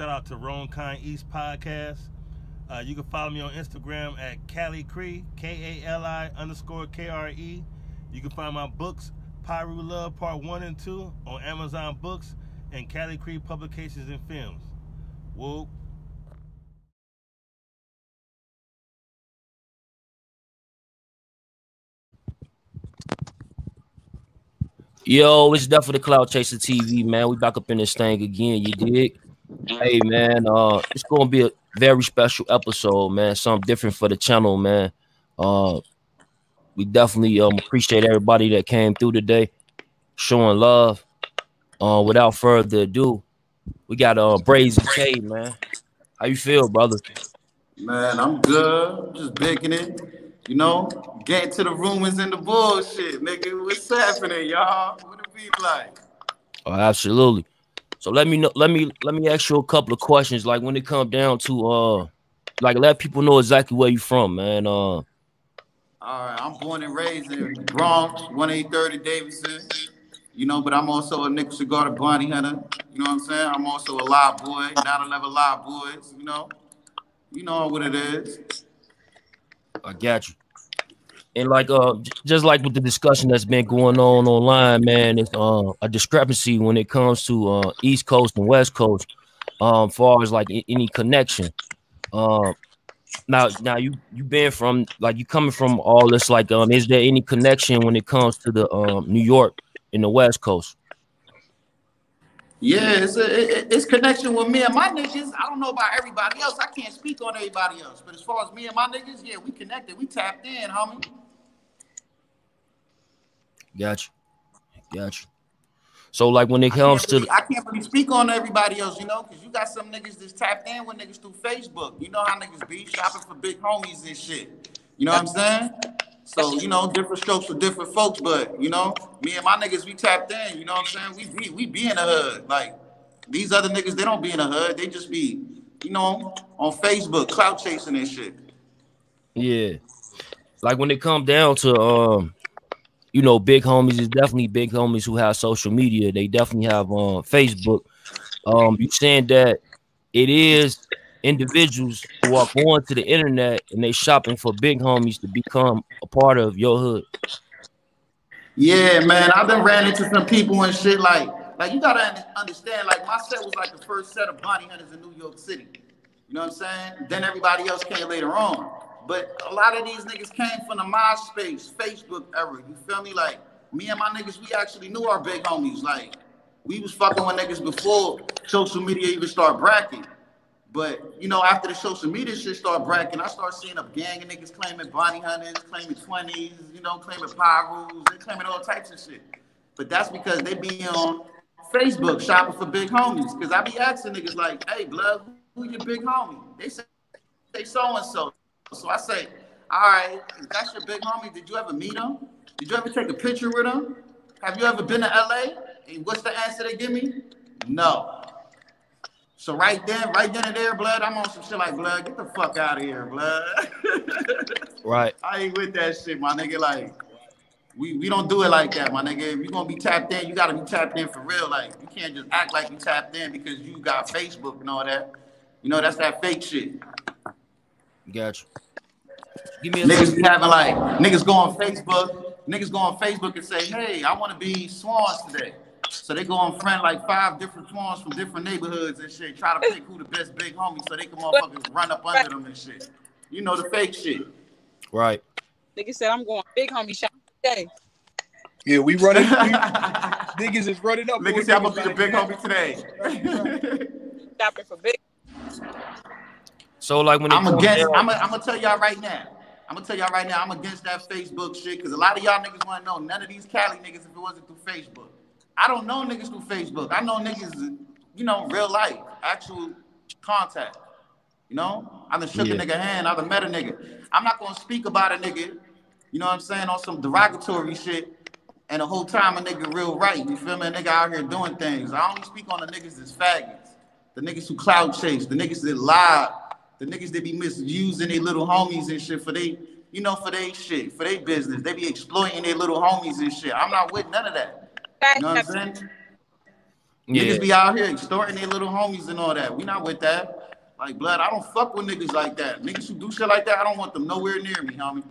shout out to Roan Kind East Podcast. Uh, you can follow me on Instagram at Cali Cree, K A L I underscore K R E. You can find my books, Pyru Love Part 1 and 2, on Amazon Books and Cali Cree Publications and Films. Whoop. Yo, it's definitely Cloud Chaser TV, man. We back up in this thing again. You dig? Hey, man. Uh, it's gonna be a very special episode, man. Something different for the channel, man. Uh, we definitely um appreciate everybody that came through today, showing love. Uh, without further ado, we got uh Brazy K, man. How you feel, brother? Man, I'm good. Just baking it. You know, getting to the rumors and the bullshit, nigga. What's happening, y'all? What it be like? Oh, absolutely. So let me know, let me let me ask you a couple of questions. Like when it comes down to uh like let people know exactly where you from, man. Uh all right, I'm born and raised in Bronx, 1830 Davidson. You know, but I'm also a Nick Cigar Bounty Hunter. You know what I'm saying? I'm also a live boy, 911 live boys, you know. You know what it is. I got you. And like uh just like with the discussion that's been going on online, man, it's uh a discrepancy when it comes to uh East Coast and West Coast, um, far as like any connection. Um now now you you been from like you coming from all this like um is there any connection when it comes to the um New York in the West Coast? Yeah, it's a, it's connection with me and my niggas. I don't know about everybody else. I can't speak on everybody else. But as far as me and my niggas, yeah, we connected. We tapped in, homie. Got you. Got you. So like when it comes really, to I can't really speak on everybody else, you know, because you got some niggas that's tapped in with niggas through Facebook. You know how niggas be shopping for big homies and shit. You know what I'm saying? So, you know, different strokes for different folks, but you know, me and my niggas, we tapped in, you know what I'm saying? We be we be in the hood. Like these other niggas, they don't be in the hood. They just be, you know, on Facebook, clout chasing and shit. Yeah. Like when it come down to um, you know, big homies is definitely big homies who have social media. They definitely have um, Facebook. Um, you saying that it is individuals who are going to the internet and they shopping for big homies to become a part of your hood. Yeah, man, I've been ran into some people and shit like, like you gotta understand, like my set was like the first set of bounty hunters in New York City. You know what I'm saying? Then everybody else came later on. But a lot of these niggas came from the MySpace, Facebook era. You feel me? Like me and my niggas, we actually knew our big homies. Like we was fucking with niggas before social media even start bracking. But you know, after the social media shit start bracking, I start seeing a gang of niggas claiming bounty hunters, claiming 20s, you know, claiming Pyrus, they claiming all types of shit. But that's because they be on Facebook shopping for big homies. Cause I be asking niggas like, hey, blood, who your big homie? They say they so and so. So I say, all right, that's your big homie. Did you ever meet him? Did you ever take a picture with him? Have you ever been to LA? And what's the answer they give me? No. So right then, right then and there, blood, I'm on some shit like blood. Get the fuck out of here, blood. right. I ain't with that shit, my nigga. Like, we, we don't do it like that, my nigga. If you're gonna be tapped in, you gotta be tapped in for real. Like, you can't just act like you tapped in because you got Facebook and all that. You know, that's that fake shit. Gotcha. Give me a niggas be having like niggas go on Facebook, niggas go on Facebook and say, hey, I want to be swans today. So they go on friend like five different swans from different neighborhoods and shit, try to pick who the best big homie so they can motherfuckers run up under them and shit. You know the fake shit. Right. Nigga said I'm going big homie shop today. Yeah, we running. we, niggas is running up. Niggas say I'm gonna be the big homie today. Shopping for big. So like when I'm against, I'm gonna tell y'all right now. I'm gonna tell y'all right now. I'm against that Facebook shit because a lot of y'all niggas want to know none of these Cali niggas if it wasn't through Facebook. I don't know niggas through Facebook. I know niggas, you know, real life, actual contact. You know, I done shook yeah. a nigga hand. I done met a nigga. I'm not gonna speak about a nigga. You know what I'm saying on some derogatory shit. And the whole time a nigga real right. You feel me? A nigga out here doing things. I only speak on the niggas that's faggots, the niggas who cloud chase, the niggas that lie, the niggas that be misusing their little homies and shit for they, you know, for they shit, for their business. They be exploiting their little homies and shit. I'm not with none of that. You know what I'm saying? Yeah. Niggas be out here extorting their little homies and all that. We not with that. Like blood, I don't fuck with niggas like that. Niggas who do shit like that, I don't want them nowhere near me, homie.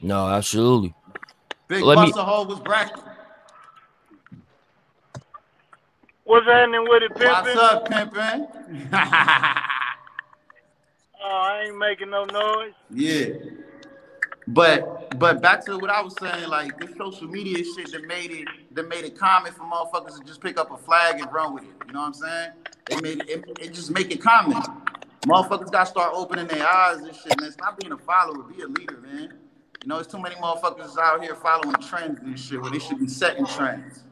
No, absolutely. Big Let me- Buster Hole was bracket. What's happening with it, pimpin'? What's up, pimpin'? I ain't making no noise. yeah. But but back to what I was saying, like this social media shit that made it that made it common for motherfuckers to just pick up a flag and run with it. You know what I'm saying? It made it, it, it just make it common. Motherfuckers gotta start opening their eyes and shit, man. Stop being a follower, be a leader, man. You know, there's too many motherfuckers out here following trends and shit where they should be setting trends.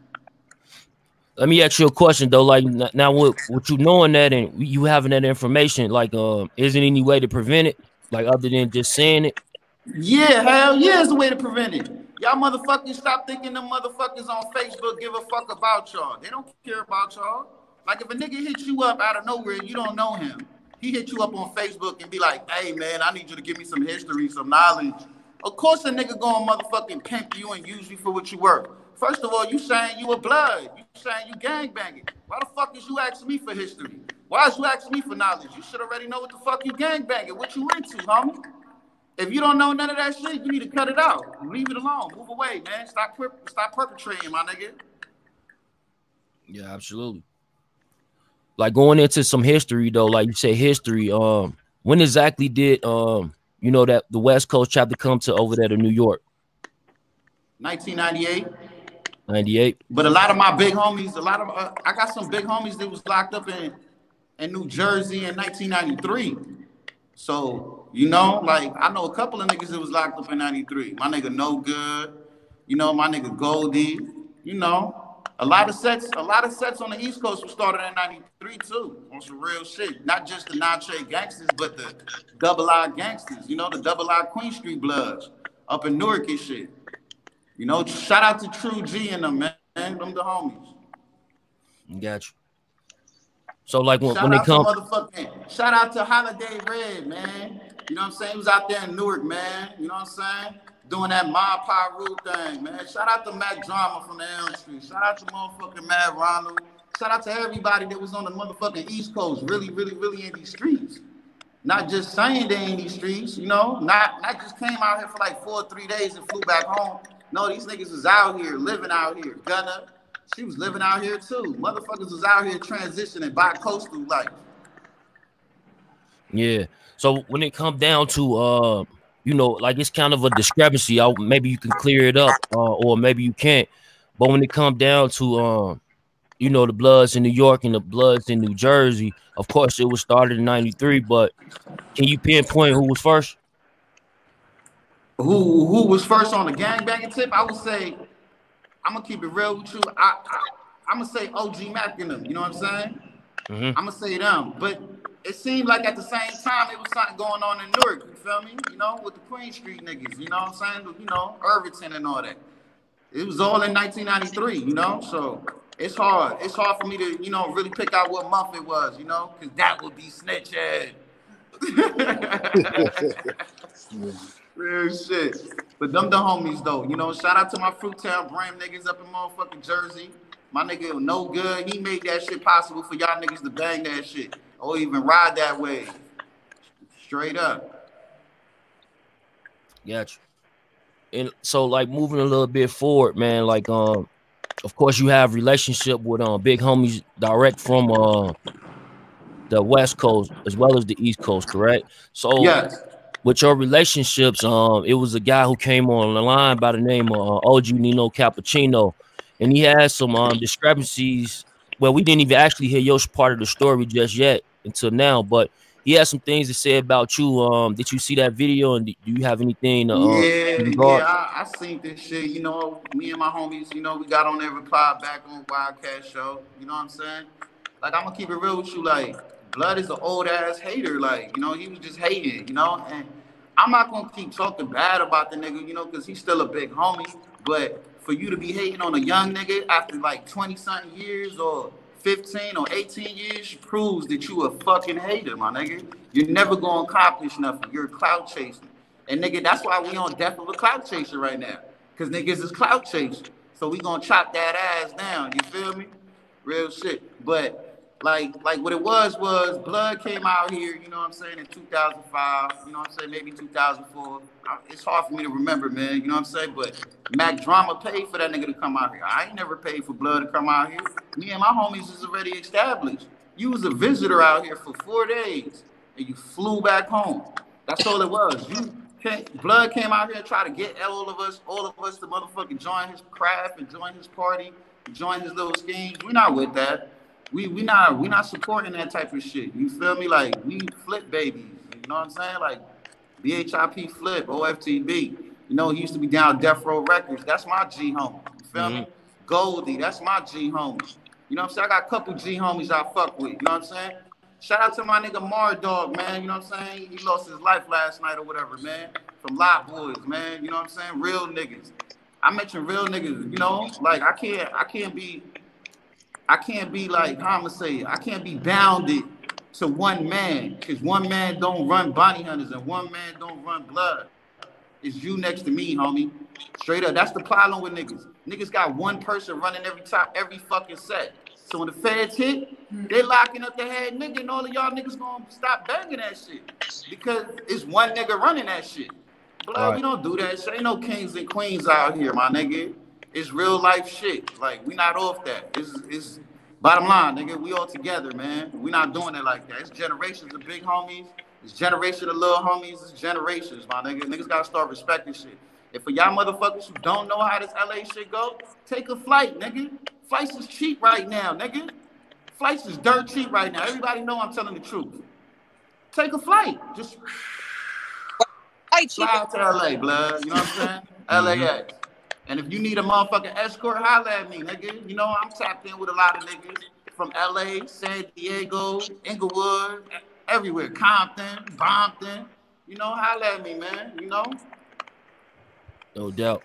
Let me ask you a question though. Like now, with, with you knowing that and you having that information, like, um, is there any way to prevent it? Like other than just saying it? Yeah, hell yeah, it's a way to prevent it. Y'all motherfuckers stop thinking the motherfuckers on Facebook give a fuck about y'all. They don't care about y'all. Like if a nigga hits you up out of nowhere and you don't know him, he hit you up on Facebook and be like, hey man, I need you to give me some history, some knowledge. Of course a nigga gonna motherfucking pimp you and use you for what you worth. First of all, you saying you a blood. You saying you gang banging. Why the fuck is you asking me for history? Why is you asking me for knowledge? You should already know what the fuck you gang banging, what you into, homie. If you don't know none of that shit, you need to cut it out. Leave it alone. Move away, man. Stop stop perpetrating, my nigga. Yeah, absolutely. Like going into some history though, like you say, history. Um, when exactly did um, you know that the West Coast chapter come to over there to New York? 1998. Ninety eight. But a lot of my big homies, a lot of uh, I got some big homies that was locked up in in New Jersey in 1993. So you know, like I know a couple of niggas that was locked up in '93. My nigga No Good, you know, my nigga Goldie, you know, a lot of sets, a lot of sets on the East Coast was started in '93 too, on some real shit. Not just the non-trade gangsters, but the double I gangsters. You know, the double I Queen Street Bloods up in Newark and shit. You know, shout out to True G and them, man. Them the homies. Got you. So like when, Shout when they come, shout out to Holiday Red, man. You know what I'm saying? He was out there in Newark, man. You know what I'm saying? Doing that Mob Pyru thing, man. Shout out to Matt Drama from the Elm Street. Shout out to motherfucking Mad Ronald. Shout out to everybody that was on the motherfucking East Coast, really, really, really in these streets. Not just saying they in these streets, you know. Not not just came out here for like four or three days and flew back home. No, these niggas was out here, living out here. Gunna, she was living out here too. Motherfuckers was out here transitioning by coastal life. yeah. So when it come down to uh, you know, like it's kind of a discrepancy. I, maybe you can clear it up, uh, or maybe you can't. But when it come down to um, you know, the Bloods in New York and the Bloods in New Jersey, of course it was started in '93. But can you pinpoint who was first? Who who was first on the gangbanging tip? I would say, I'm gonna keep it real with you. I, I I'm gonna say OG Mac and them. You know what I'm saying? Mhm. I'm gonna say them. But it seemed like at the same time it was something going on in Newark. You feel me? You know, with the Queen Street niggas. You know what I'm saying? You know, Irvington and all that. It was all in 1993. You know, so it's hard. It's hard for me to you know really pick out what month it was. You know, because that would be snitch head. Real shit. But them the homies though. You know, shout out to my Fruit Town Brim niggas up in motherfucking Jersey. My nigga no good. He made that shit possible for y'all niggas to bang that shit. Or even ride that way. Straight up. Gotcha. And so like moving a little bit forward, man, like um of course you have relationship with um big homies direct from uh the west coast as well as the east coast, correct? So Yes. With your relationships, um, it was a guy who came on the line by the name of uh, OG Nino Cappuccino, and he had some um discrepancies. Well, we didn't even actually hear your part of the story just yet until now, but he had some things to say about you. Um, did you see that video, and do you have anything? To, uh, yeah, yeah, I, I seen this shit. You know, me and my homies, you know, we got on there reply back on Wildcat Show. You know what I'm saying? Like, I'm gonna keep it real with you. Like, Blood is an old ass hater. Like, you know, he was just hating, you know, and I'm not gonna keep talking bad about the nigga, you know, because he's still a big homie. But for you to be hating on a young nigga after like 20 something years or 15 or 18 years proves that you a fucking hater, my nigga. You're never gonna accomplish nothing. You're cloud chaser. And nigga, that's why we on death of a cloud chaser right now. Cause niggas is cloud chasing. So we gonna chop that ass down. You feel me? real shit. But like like what it was was blood came out here, you know what I'm saying, in 2005, you know what I'm saying, maybe 2004. It's hard for me to remember, man, you know what I'm saying? But Mac Drama paid for that nigga to come out here. I ain't never paid for blood to come out here. Me and my homies is already established. You was a visitor out here for four days and you flew back home. That's all it was. You came, blood came out here tried to get all of us, all of us to motherfucking join his craft and join his party, join his little schemes. We're not with that we we not we not supporting that type of shit. You feel me? Like we flip babies. You know what I'm saying? Like BHIP flip, OFTB. You know, he used to be down Death Row Records. That's my G home. You feel me? Mm-hmm. Goldie, that's my G homies. You know what I'm saying? I got a couple G homies I fuck with. You know what I'm saying? Shout out to my nigga Mar Dog, man. You know what I'm saying? He lost his life last night or whatever, man. From Lot Boys, man. You know what I'm saying? Real niggas. I mention real niggas, you know, like I can't I can't be I can't be like how I'ma say. I can't be bounded to one man because one man don't run bounty hunters and one man don't run blood. It's you next to me, homie. Straight up. That's the problem with niggas. Niggas got one person running every top, every fucking set. So when the feds hit, they locking up the head nigga, and all of y'all niggas gonna stop banging that shit because it's one nigga running that shit. Blood, Right. we don't do that shit. Ain't no kings and queens out here, my nigga. It's real life shit. Like we not off that. It's, it's bottom line, nigga. We all together, man. We not doing it like that. It's generations of big homies. It's generation of little homies. It's generations, my nigga. Niggas gotta start respecting shit. And for y'all motherfuckers who don't know how this LA shit go, take a flight, nigga. Flights is cheap right now, nigga. Flights is dirt cheap right now. Everybody know I'm telling the truth. Take a flight. Just Hey, cheap. fly out to LA, blood. You know what I'm saying? Mm-hmm. LAX. And if you need a motherfucking escort, holla at me, nigga. You know, I'm tapped in with a lot of niggas from LA, San Diego, Inglewood, everywhere. Compton, Bompton. You know, holla at me, man. You know? no doubt.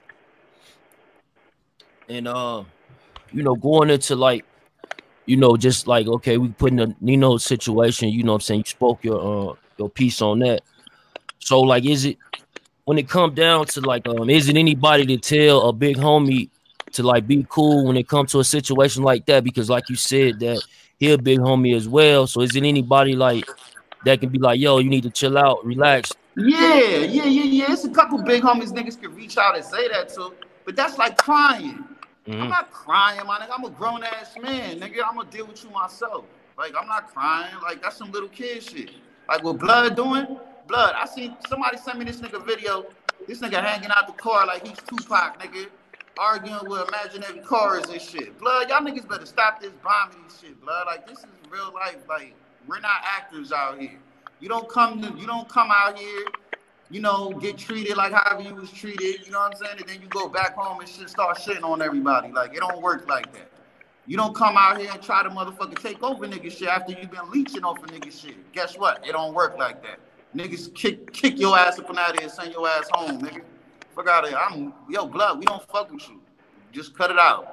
And uh, you know, going into like, you know, just like okay, we put in a Nino situation, you know what I'm saying? You spoke your uh your piece on that. So like is it when it come down to like um is it anybody to tell a big homie to like be cool when it comes to a situation like that? Because like you said that he a big homie as well. So is it anybody like that can be like, yo, you need to chill out, relax? Yeah, yeah, yeah, yeah. It's a couple big homies niggas can reach out and say that to, but that's like crying. I'm Mhm. not crying, my nigga. I'm a grown ass man, nigga. I'm gonna deal with you myself. Like I'm not crying. Like that's some little kid shit. Like what Blood doing? Blood. I seen somebody send me this nigga video. This nigga hanging out the car like he's Tupac, nigga, arguing with imaginary cars and shit. Blood, y'all niggas better stop this bombing shit. Blood, like this is real life. Like we're not actors out here. You don't come to, you don't come out here you know, get treated like however you was treated, you know what I'm saying? And then you go back home and shit start shitting on everybody. Like it don't work like that. You don't come out here and try to motherfucking take over nigga shit after you've been leeching off of nigga shit. Guess what? It don't work like that. Niggas kick kick your ass up and out of here send your ass home, nigga. Fuck out of here. I'm yo blood, we don't fuck with you. Just cut it out.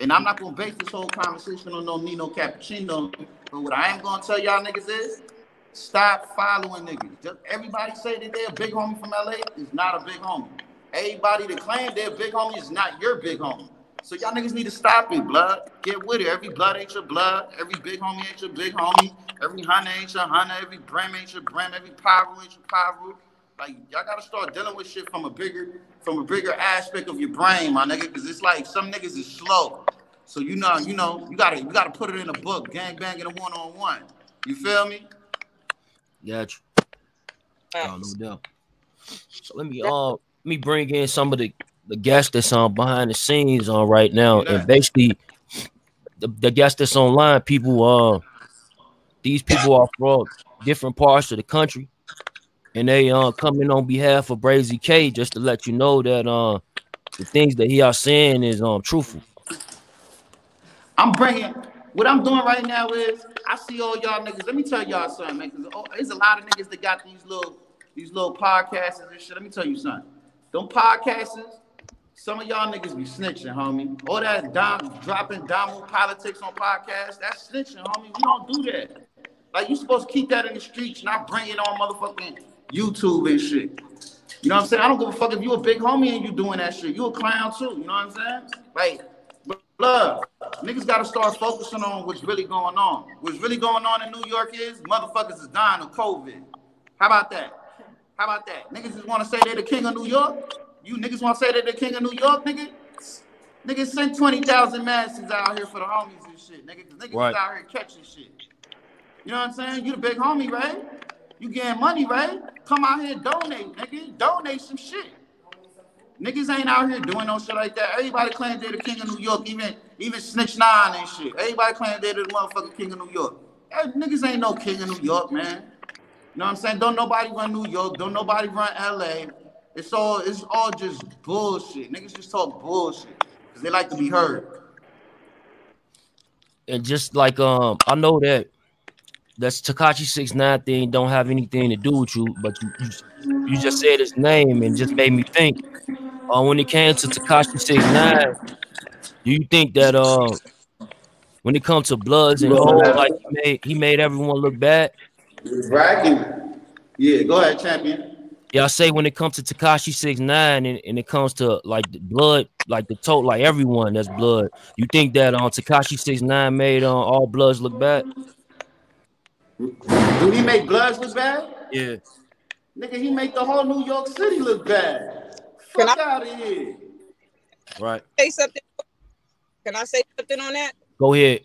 And I'm not gonna base this whole conversation on no Nino Cappuccino. But what I am gonna tell y'all niggas is Stop following niggas. Just everybody say that they're a big homie from LA is not a big homie. Everybody that claim they're a big homie is not your big homie. So y'all niggas need to stop it, blood. Get with it. Every blood ain't your blood. Every big homie ain't your big homie. Every hunter ain't your hunter. Every brim ain't your brim. Every pyro ain't your pyro. Like y'all gotta start dealing with shit from a bigger, from a bigger aspect of your brain, my nigga. Cause it's like some niggas is slow. So you know, you know, you gotta you gotta put it in a book, gang banging a one on one. You feel me? Got you. Oh, no doubt. So let me uh let me bring in some of the the guests that's on behind the scenes on right now, and basically the, the guests that's online, people uh these people are from different parts of the country, and they uh coming on behalf of Brazy K just to let you know that uh the things that he are saying is um truthful. I'm bringing what I'm doing right now is I see all y'all niggas. Let me tell y'all something, man. Cause oh, there's a lot of niggas that got these little these little podcasts and shit. Let me tell you something. Them podcasts, some of y'all niggas be snitching, homie. All that dom, dropping domo politics on podcasts, that's snitching, homie. We don't do that. Like you supposed to keep that in the streets, not bring it on motherfucking YouTube and shit. You know what I'm saying? I don't give a fuck if you a big homie and you doing that shit. You a clown too. You know what I'm saying? Like, Blood. Niggas gotta start focusing on what's really going on. What's really going on in New York is motherfuckers is dying of COVID. How about that? How about that? Niggas just wanna say they're the king of New York? You niggas wanna say they're the king of New York, nigga? Niggas sent 20,000 masses out here for the homies and shit. Nigga, 'cause niggas Right. out here catching shit. You know what I'm saying? You the big homie, right? You getting money, right? Come out here and donate, nigga. Donate some shit. Niggas ain't out here doing no shit like that. Everybody claims they're the king of New York, even even Snitch Nine and shit. Everybody claims they're the motherfucking king of New York. Hey, niggas ain't no king of New York, man. You know what I'm saying? Don't nobody run New York. Don't nobody run LA. It's all it's all just bullshit. Niggas just talk bullshit because they like to be heard. and just like um, I know that that's Tekashi Six Nine thing don't have anything to do with you, but you you, you just said his name and just made me think. Uh, when it came to Tekashi Six Nine, do you think that uh, when it comes to Bloods and all, like he made he made everyone look bad? Bragging. Yeah, go ahead, champion. Yeah, I say when it comes to Tekashi Six Nine and, and it comes to like the blood, like the total, like everyone that's blood. You think that um Tekashi Six Nine made uh, all Bloods look bad? Do he make Bloods look bad? Yeah. Nigga, he make the whole New York City look bad. Can I- out of here. Right. Say something. Can I say something on that? Go ahead.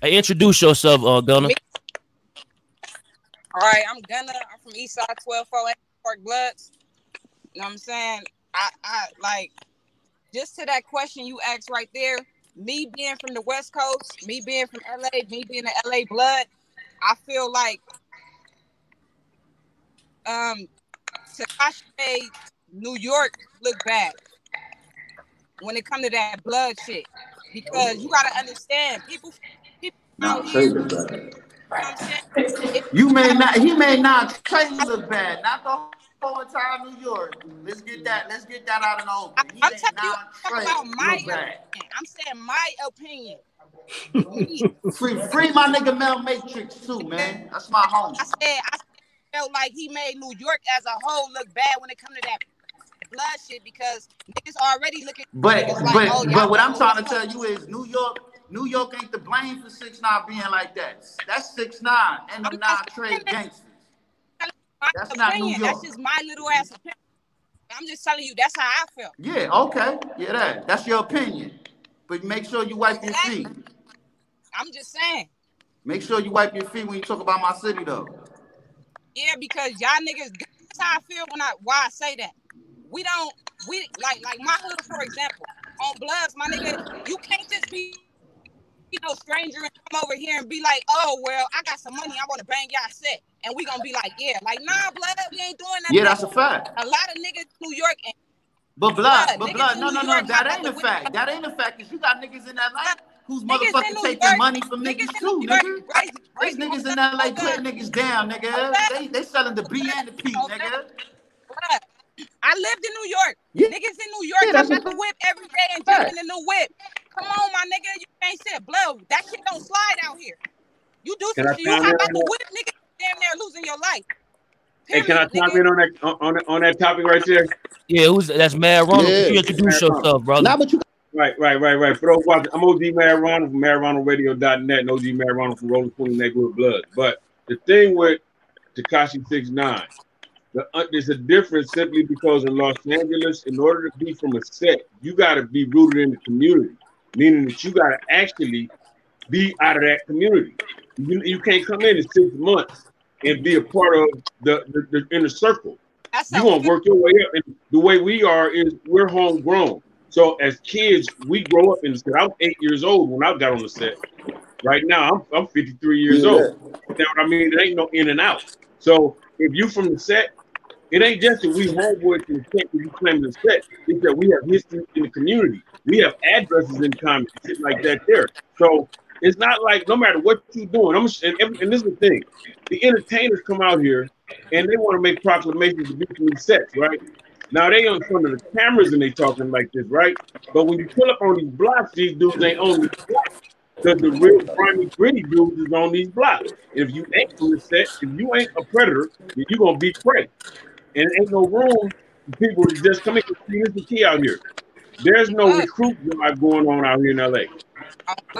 Hey, introduce yourself, uh, Gunner. Me- All right, I'm Gunna. I'm from Eastside 1248 Park Bloods. You know what I'm saying? I, I like just to that question you asked right there. Me being from the West Coast, me being from LA, me being a LA blood, I feel like um Tekashi made New York look bad when it come to that blood shit. Because you gotta understand, people people out here, you know what I'm saying? If- You may not, he may not Trey look bad. Not the whole entire New York. Let's get that, let's get that out of the open. He I'm telling you, I'm about my opinion. I'm saying my opinion. Free, free my nigga Mel Matrix too, man. That's my homie. I said I felt like he made New York as a whole look bad when it come to that blood shit because niggas already looking. But like, but oh, but what I'm trying to tell you is New York, New York ain't to blame for six nine being like that. That's six nine and them I'm nine not trade gangsters. That's not New. York. That's just my little ass opinion. I'm just telling you that's how I feel. Yeah, okay. Yeah, that. That's your opinion. But make sure you wipe your feet. I'm just saying. Make sure you wipe your feet when you talk about my city though. Yeah, because y'all niggas. That's how I feel when I why I say that. We don't. We like like my hood for example. On Bloods, my nigga, you can't just be you know stranger and come over here and be like, oh well, I got some money, I want to bang y'all set, and we gonna be like, yeah, like nah, blood, we ain't doing that. Yeah, that's a fact. a lot of niggas in New York and But blood, Blood, but blood, no, no, no, that ain't a fact. That ain't a fact, cause you got niggas in LA who's Niggas motherfucking taking money from niggas niggas too, nigga. crazy, These niggas in Hold LA putting niggas down, nigga. They they selling the B and the P, nigga. I lived in New York. Yeah. Niggas in New York Yeah, come that's a out the whip every day and fact. jump in the new whip. Come on, my nigga, you can't say blood. That shit don't slide out here. You do Can some shit, you chime hop in out the that? whip, nigga, damn near losing your life. Hey, can I Period, chime nigga. in on that on, on, on that topic right there? Yeah, who's that's Mad Ronald? Yeah. You introduce Mad Ronald. yourself, brother. but you Right, right, right, right. For those watching, I'm OG Mad Ronald from MadRonaldRadio.net and OG Mad Ronald from Rolling Twenty Neighborhood Blood. But the thing with Tekashi Six Nine, the, uh, there's a difference simply because in Los Angeles, in order to be from a set, you got to be rooted in the community, meaning that you got to actually be out of that community. You, you can't come in in six months and be a part of the, the, the inner circle. That's You a gonna work your way up, and the way we are is we're homegrown. So as kids, we grow up in the set. I was eight years old when I got on the set. Right now, I'm, I'm 53 years Yeah. old. You know what I mean? It ain't no in and out. So if you from the set, it ain't just that we homeboys from the set that you claim the set. It's that we have history in the community. We have addresses in common, shit like that there. So it's not like no matter what you're doing. I'm and, and this is the thing: the entertainers come out here and they want to make proclamations from these sets, right? Now they in front of the cameras and they talking like this, right? But when you pull up on these blocks, these dudes ain't on these blocks. Because the real grimy gritty dudes is on these blocks. If you ain't from the set, if you ain't a predator, then you gonna be prey. And ain't no room for people to just come in. and See, here's the key out here. There's no Right. recruit drive going on out here in LA.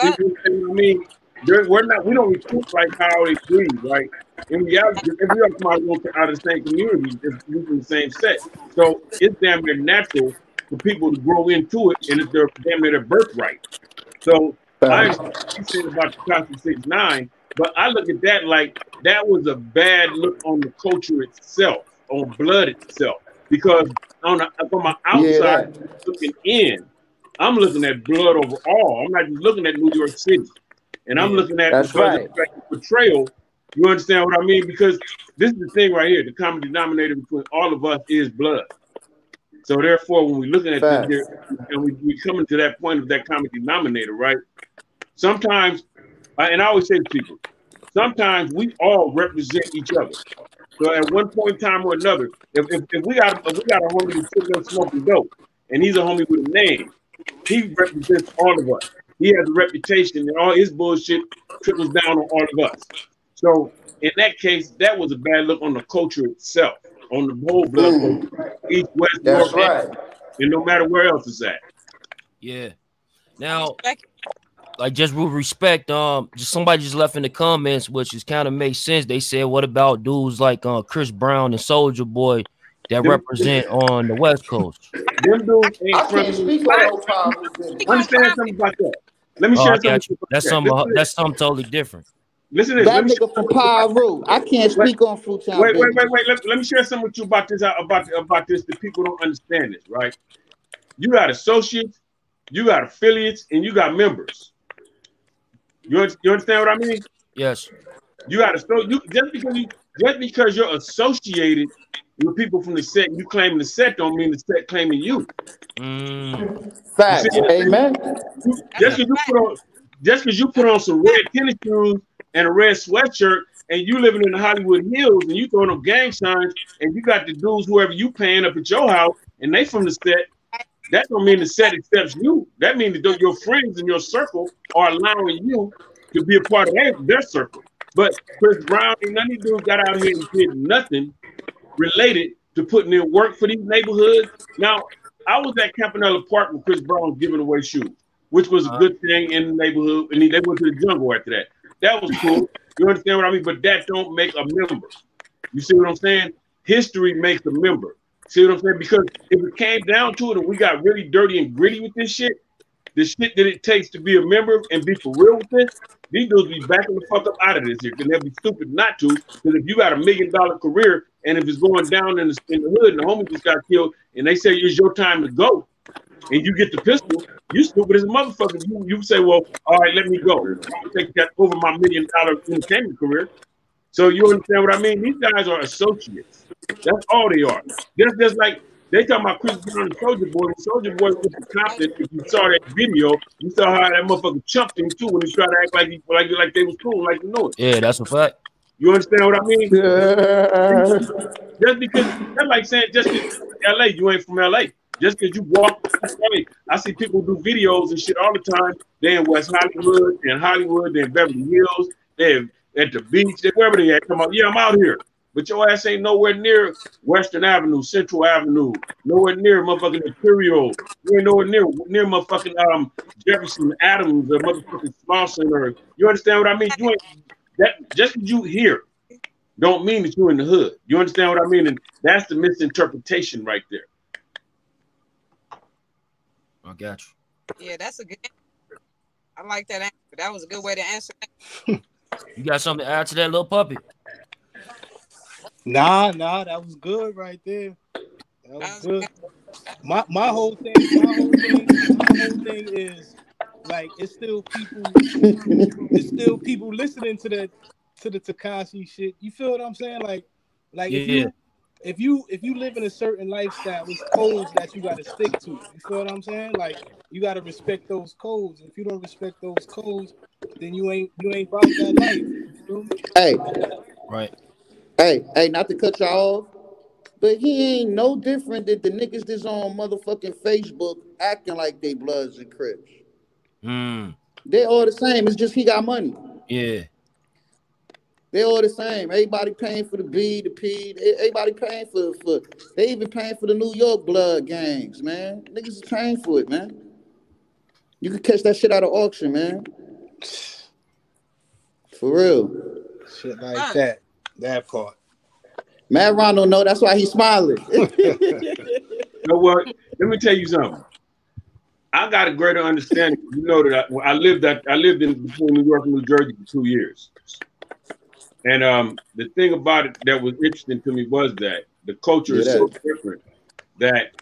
You know what I mean, there, we're not. We don't recruit like how they do, right? In reality, if we are from out out of the same community, it's using the same set. So it's damn near natural for people to grow into it, and it's their damn near their birthright. So I understand said about the Class of Six Nine, but I look at that like that was a bad look on the culture itself, on blood itself, because on the, from my outside looking in, I'm looking at blood overall. I'm not just looking at New York City, and I'm looking at That's right. it's like the portrayal. You understand what I mean? Because this is the thing right here. The common denominator between all of us is blood. So therefore, when we're looking at Facts. this here, and we, we coming to that point of that common denominator, right? Sometimes, and I always say to people, sometimes we all represent each other. So at one point in time or another, if, if, if we got if we got a homie who's sitting there smoking dope, and he's a homie with a name, he represents all of us. He has a reputation, and all his bullshit trickles down on all of us. So in that case, that was a bad look on the culture itself, on the whole blood Mm. east, west, That's north, right. and no matter where else it's at. Yeah. Now, Respect- like just with respect, um, just somebody just left in the comments, which is kind of makes sense. They said, "What about dudes like uh Chris Brown and Soldier Boy that Them- represent on the West Coast?" Them dudes I ain't can't speak on no problems. Understand something about that. Let me Oh, share I something. got you. That's that. something. Listen to That's something totally different. Listen to this. That Let nigga from Pyro. I can't Wait. speak on Fruit Town. wait, wait, wait, wait. Let, let me share something with you about this. About about this. That people don't understand this, right? You got associates, you got affiliates, and you got members. You, you understand what I mean? Yes. You got to so you just because you just because you're associated with people from the set, you claiming the set don't mean the set claiming you. Mm, Facts. You see- Amen. Just because you put on just because you put on some red tennis shoes and a red sweatshirt and you living in the Hollywood Hills and you throwing up gang signs and you got the dudes whoever you paying up at your house and they from the set, that don't mean the set accepts you. That means that your friends in your circle are allowing you to be a part of their, their circle. But Chris Brown and none of these dudes got out here and did nothing related to putting in work for these neighborhoods. Now, I was at Campanella Park when Chris Brown was giving away shoes, which was a uh-huh. good thing in the neighborhood. And they went to the jungle after that. That was cool. You understand what I mean? But that don't make a member. You see what I'm saying? History makes a member. See what I'm saying? Because if it came down to it and we got really dirty and gritty with this shit, the shit that it takes to be a member and be for real with this, these dudes be backing the fuck up out of this here because they'll be stupid not to. Because if you got a million dollar career and if it's going down in the, in the hood and the homie just got killed and they say it's your time to go and you get the pistol, you stupid as a motherfucker. You, you say, well, all right, let me go. I'll take that over my million dollar entertainment career. So you understand what I mean? These guys are associates. That's all they are. Just, just like they talking about Chris Brown and Soldier Boy. And Soldier Boy was the Compton. If you saw that video, you saw how that motherfucker chumped him too when he tried to act like he, like like they was cool, like you know it. Yeah, that's a fact. You understand what I mean? Yeah. Just because that's like saying just because LA, you ain't from LA. Just because you walk, LA, I see people do videos and shit all the time. They in West Hollywood, in Hollywood, they in Beverly Hills, they at the beach, they wherever they at. Come on, yeah, I'm out here. But your ass ain't nowhere near Western Avenue, Central Avenue, nowhere near motherfucking Imperial. You ain't nowhere near near motherfucking um Jefferson Adams or motherfucking Slauson or you understand what I mean? You ain't that just 'cause you here don't mean that you're in the hood. You understand what I mean? And that's the misinterpretation right there. I got you. Yeah, that's a good. I like that answer. That was a good way to answer. That. You got something to add to that little puppy? Nah, nah, that was good right there. That That was was good. good. My my whole thing, my whole thing, my whole thing is like it's still people, it's still people listening to the to the Tekashi shit. You feel what I'm saying? Like, like if Yeah. You if you if you live in a certain lifestyle, it's codes that you got to stick to. You feel what I'm saying? Like you got to respect those codes. If you don't respect those codes, then you ain't you ain't about that life. You feel me? Hey, Right. hey, hey, not to cut y'all off, but he ain't no different than the niggas that's on motherfucking Facebook acting like they Bloods and Crips. Mm. They all the same. It's just he got money. Yeah. They all the same. Everybody paying for the B, the P. Everybody paying for for. They even paying for the New York blood gangs, man. Niggas is paying for it, man. You can catch that shit out of auction, man. For real. Shit like that. That part. Matt Ron don't know. That's why he's smiling. You know what? Let me tell you something. I got a greater understanding. You know that I, I lived that I lived in between New York and New Jersey for two years, and um, the thing about it that was interesting to me was that the culture is Yeah, so different that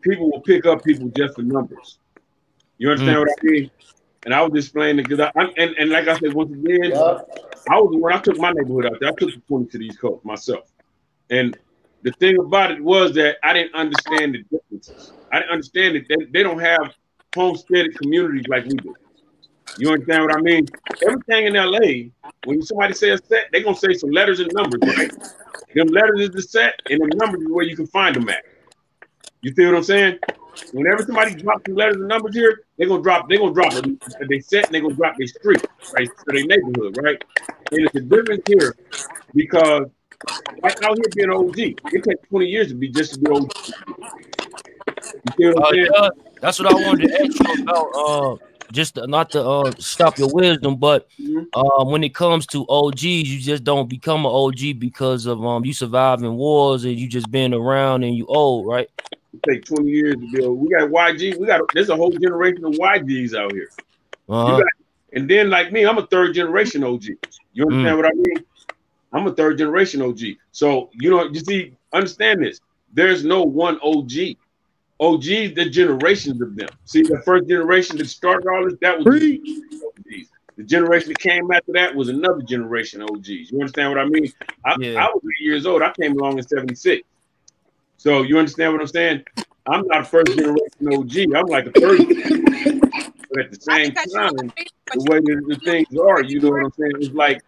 people will pick up people just for numbers. You understand what I mean? And I was explaining because I I'm, and, and like I said once again, I was when I took my neighborhood out there. I took the 20 to these East myself, and the thing about it was that I didn't understand the differences. I didn't understand that they, they don't have homesteaded communities like we do. You understand what I mean? Everything in LA, when somebody says set, they're gonna say some letters and numbers, right? Them letters is the set, and the numbers is where you can find them at. You feel what I'm saying? Whenever somebody drops some letters and numbers here, they're gonna drop, they're gonna drop. They set and they're gonna drop their street, right? So their neighborhood, right? And it's a difference here because like out here being OG, it takes 20 years to be just to be OG. You see what I'm Uh, saying? yeah, that's what I wanted to ask you about. Uh, just to- not to uh, stop your wisdom, but Mhm. uh, when it comes to OGs, you just don't become an OG because of um you surviving wars and you just being around and you old, right? It take 20 years to build. We got YG, we got there's a whole generation of YGs out here. Uh-huh. And then like me, I'm a third generation OG. You understand what I mean? I'm a third generation OG. So you know, you see, understand this. There's no one OG. OGs, the generations of them. See, the first generation that started all this, that was the OGs. The generation that came after that was another generation of OGs. You understand what I mean? I, Yeah. I was eight years old. I came along in 76. So you understand what I'm saying? I'm not a first generation OG. I'm like a third. but at the same time, the way that the things are, you know what I'm saying? It's like,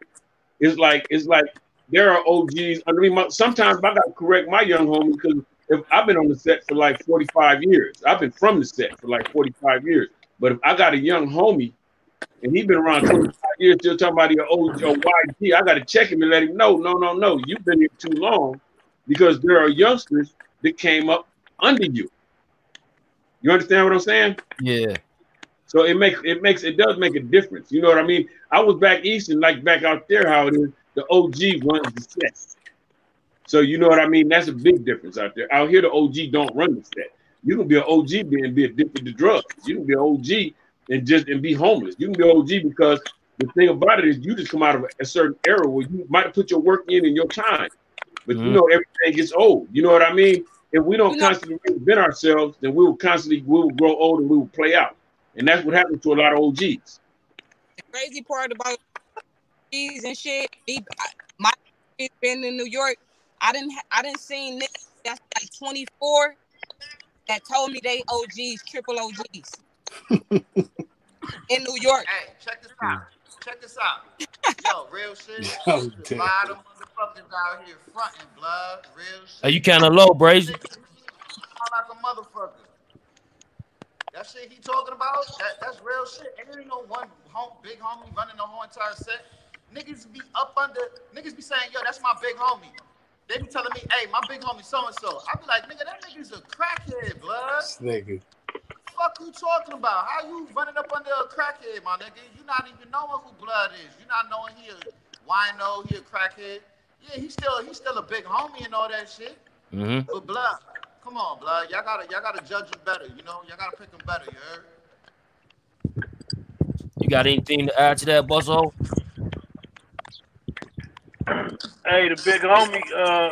it's like, it's like there are OGs. I mean, sometimes I got to correct my young homie because if I've been on the set for like 45 years, I've been from the set for like 45 years. But if I got a young homie and he's been around 25 years, still talking about your OG or YG, I got to check him and let him know, no, no, no, you've been here too long because there are youngsters that came up under you. You understand what I'm saying? Yeah. So it makes it makes it does make a difference. You know what I mean? I was back east and like back out there, how it is, the OG runs the set. So you know what I mean? That's a big difference out there. Out here, the OG don't run the set. You can be an OG and be addicted to drugs. You can be an OG and just and be homeless. You can be an OG because the thing about it is you just come out of a certain era where you might put your work in and your time. But you Mhm. know everything gets old. You know what I mean? If we don't constantly reinvent ourselves, then we will constantly we will grow old and we will play out. And that's what happens to a lot of OGs. the crazy part about these and shit, me, I- my kids been in New York. I didn't, ha- I didn't see niggas that's like 24 that told me they OGs, triple OGs in New York. Hey, check this out. Check this out. Yo, real shit. Yo, a lot of motherfuckers out here fronting blood. Real shit. Are you kind of low, Brazy? Like a motherfucker. That shit he talking about, that, that's real shit. And there ain't no one home, big homie running the whole entire set. Niggas be up under, niggas be saying, yo, that's my big homie. They be telling me, hey, my big homie so and so. I be like, nigga, that nigga's a crackhead, blood. This nigga. Fuck you talking about? How you running up under a crackhead, my nigga? You not even knowing who blood is. You not knowing he a wino, he a crackhead. Yeah, he still he still a big homie and all that shit. Mm-hmm. But blood, come on, blood. Y'all gotta y'all gotta judge him better, you know? Y'all gotta pick him better, you heard? You got anything to add to that, Buzzo? Hey, the big homie, uh,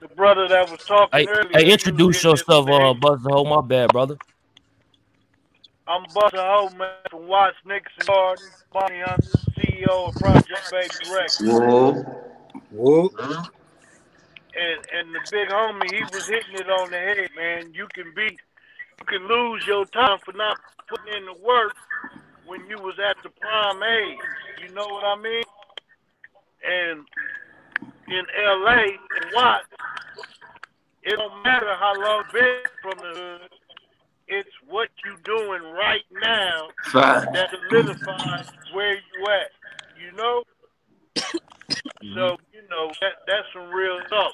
the brother that was talking Hey, earlier. hey, introduce yourself, it, uh, man. Buzzo. My bad, brother. I'm Buster Ho, man, from Watts Nickerson Garden, Bounty Hunter, CEO of Project Baby Records. Whoa. Whoop. And and the big homie, he was hitting it on the head, man. You can be, you can lose your time for not putting in the work when you was at the prime age. You know what I mean? And in L.A. and Watts, it don't matter how long been from the hood. It's what you doing right now that solidifies where you at. You know? Mm-hmm. So you know that that's some real talk.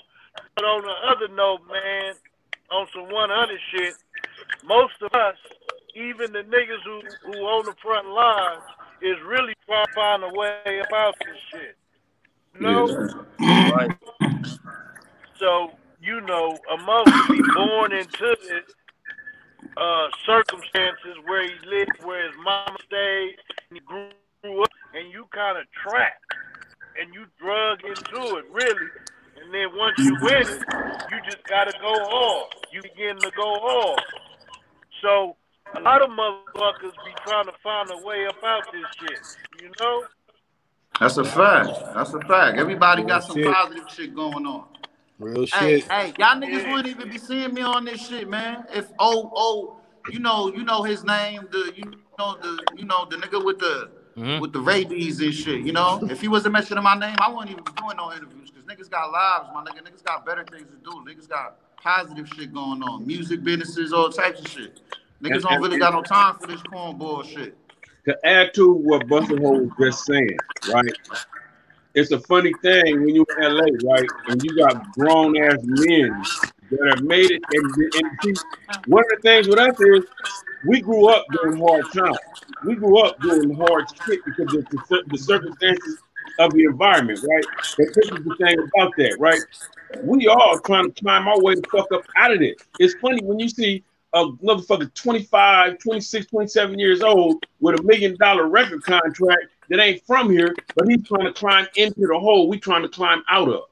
But on the other note, man, on some 100 shit, most of us, even the niggas who who on the front lines, is really trying to find a way about this shit. You know? Right. So, you know, a mother be born into this uh, circumstances where he lived, where his mama stayed, and he grew up, and you kind of trapped, and you drug into it, really. And then once you win it, you just gotta go hard. You begin to go hard. So a lot of motherfuckers be trying to find a way about this shit. You know? That's a fact. That's a fact. Everybody got some shit. positive shit going on. Real Hey, shit. hey, y'all niggas wouldn't even be seeing me on this shit, man. If oh oh, you know, you know his name, the you know the you know the nigga with the Mhm. with the rabies and shit. You know, if he wasn't mentioning my name, I wouldn't even be doing no interviews because niggas got lives, my nigga. Niggas got better things to do. Niggas got positive shit going on, music businesses, all types of shit. Niggas don't really got no time for this cornball shit. To add to what Buster Hole was just saying, right? It's a funny thing when you're in LA, right? And you got grown ass men that have made it. And, and see, one of the things with us is we grew up during hard times. We grew up doing hard shit because of the, the circumstances of the environment, right? But this is the thing about that, right? We all trying to climb our way the fuck up out of this. It's funny when you see a motherfucker 25, 26, 27 years old with a million dollar record contract that ain't from here, but he's trying to climb into the hole we trying to climb out of.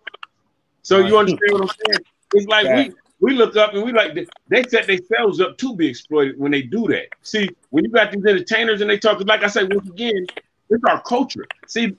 So you understand what I'm saying? It's like we we look up and we like they set themselves up to be exploited when they do that. See, when you got these entertainers and they talk, like I say once again, it's our culture. See,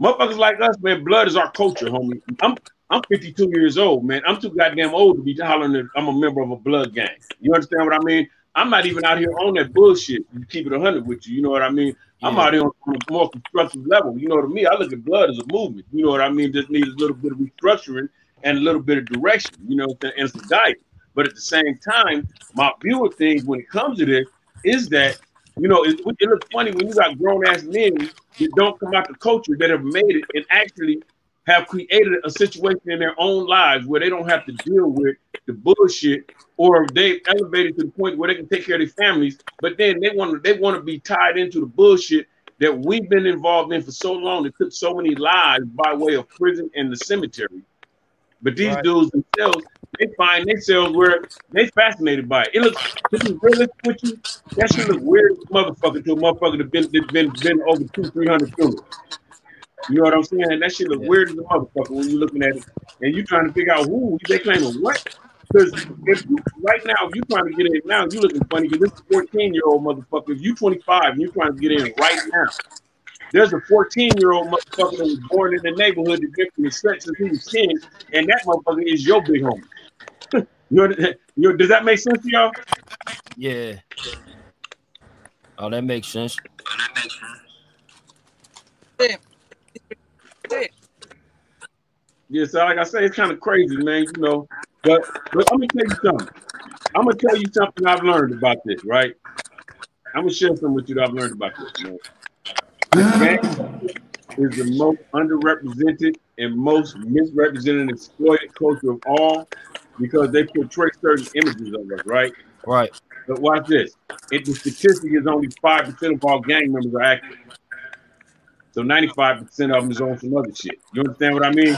motherfuckers like us, man, blood is our culture, homie. I'm I'm 52 years old, man. I'm too goddamn old to be hollering that I'm a member of a blood gang. You understand what I mean? I'm not even out here on that bullshit. You keep it 100 with you. You know what I mean? I'm out here on a more constructive level. You know what I mean? I look at blood as a movement. You know what I mean? Just needs a little bit of restructuring and a little bit of direction. You know, and a diet. But at the same time, my view of things when it comes to this is that you know it, it looks funny when you got grown ass men that don't come out the culture that have made it and actually have created a situation in their own lives where they don't have to deal with the bullshit or they've elevated to the point where they can take care of their families but then they want to they want to be tied into the bullshit that we've been involved in for so long that took so many lives by way of prison and the cemetery but these Right. dudes themselves they find themselves where they fascinated by it. It looks this is realistic with you. That should look weird motherfucker to a motherfucker that been that been been over two, three hundred funerals. You know what I'm saying? That shit look Yeah. weird as a motherfucker when you're looking at it and you're trying to figure out who they claiming what. Because if you, right now, if you're trying to get in now, you're looking funny because this is 14 year old motherfucker. If you 25 and you're trying to get in right now, there's a 14 year old motherfucker that was born in the neighborhood that been from the set since he was 10, and that motherfucker is your big homie. you know, you know, does that make sense to y'all? Yeah. Oh, that makes sense. Yeah, so like I say, it's kind of crazy, man. You know, but but I'm gonna tell you something. I'm gonna tell you something I've learned about this, right? I'm gonna share something with you that I've learned about this, man. The gang is the most underrepresented and most misrepresented and exploited culture of all because they portray certain images of us, right? Right. But watch this. It, the statistic is only 5% of all gang members are active. So 95% of them is on some other shit. You understand what I mean?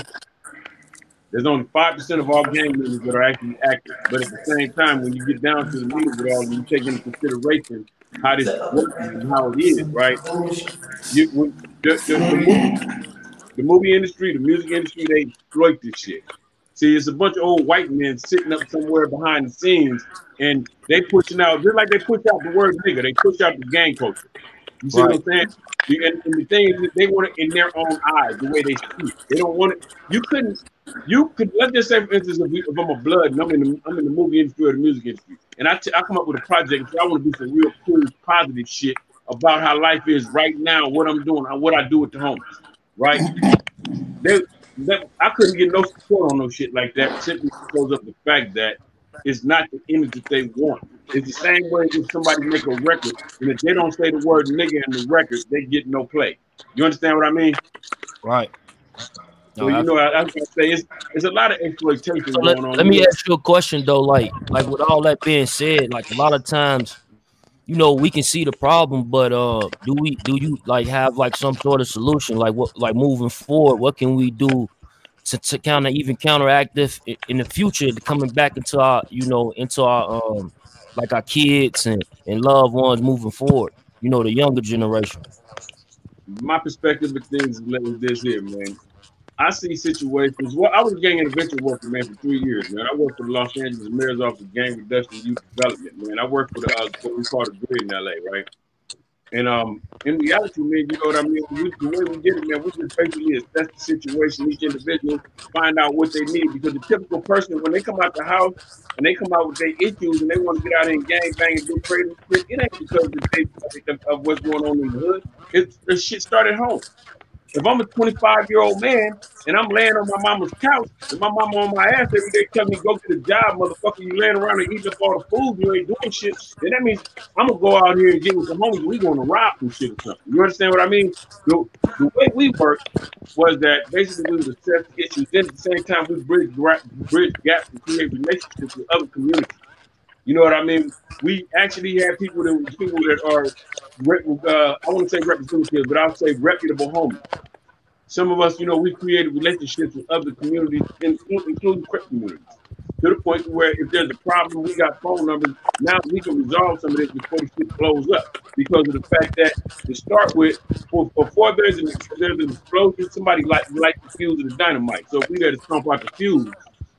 There's only 5% of all gang members that are actually active. But at the same time, when you get down to the meat of it all, you take into consideration how this works and how it is, right? You, when, the, the, the, movie, the movie industry, the music industry, they exploit this shit. See, it's a bunch of old white men sitting up somewhere behind the scenes, and they pushing out just like they push out the word nigga. They push out the gang culture. You see what I'm saying? And, and the thing they want it in their own eyes, the way they see it. They don't want it. You couldn't. You could let's just say, for instance, if, we, if I'm a blood and I'm in the I'm in the movie industry or the music industry, and I, t- I come up with a project, so I want to do some real cool, positive shit about how life is right now, what I'm doing, what I do with the homies, right? they, that, I couldn't get no support on no shit like that simply because of the fact that it's not the image that they want. It's the same way if somebody make a record and if they don't say the word nigga in the record, they get no play. You understand what I mean? Right. So No, you know, I, I was gonna say it's it's a lot of exploitation So let, going on. let me here. ask you a question though. Like, like with all that being said, like a lot of times, you know, we can see the problem, but uh, do we do you like have like some sort of solution? Like what, like moving forward, what can we do to, to counter even counteract this in the future, coming back into our, you know, into our um, like our kids and and loved ones moving forward. You know, the younger generation. my perspective of things is this here, man. I see situations. Well, I was a gang intervention worker, man, for three years, man. I worked for the Los Angeles Mayor's Office of Gang Reduction Youth Development, man. I worked for the uh, what we call the GRYD in LA, right? And um, in reality, man, you know what I mean. We, the way we did it, man, we just basically assess the situation, each individual, find out what they need. Because the typical person, when they come out the house and they come out with their issues and they want to get out and gang bang and do crazy shit, it ain't because of, of, of what's going on in the hood. It's the shit started home. If I'm a 25 year old man and I'm laying on my mama's couch and my mama on my ass every day telling me go get a job, motherfucker, you laying around and eating up all the food, you ain't doing shit, then that means I'm gonna go out here and get with some homies. We gonna rob some shit or something. You understand what I mean? The, the way we worked was that basically we would assess issues. Then at the same time we bridge bridge gaps and create relationships with other communities. You know what I mean? We actually have people that people that are, uh, I want to say representatives, but I'll say reputable homies. Some of us, you know, we created relationships with other communities, including, Crip communities, to the point where if there's a problem, we got phone numbers. Now we can resolve some of this before the shit blows up, because of the fact that to start with, for- before there's an there's an explosion, somebody like like the fuse of the dynamite. So if we there to stomp out the fuse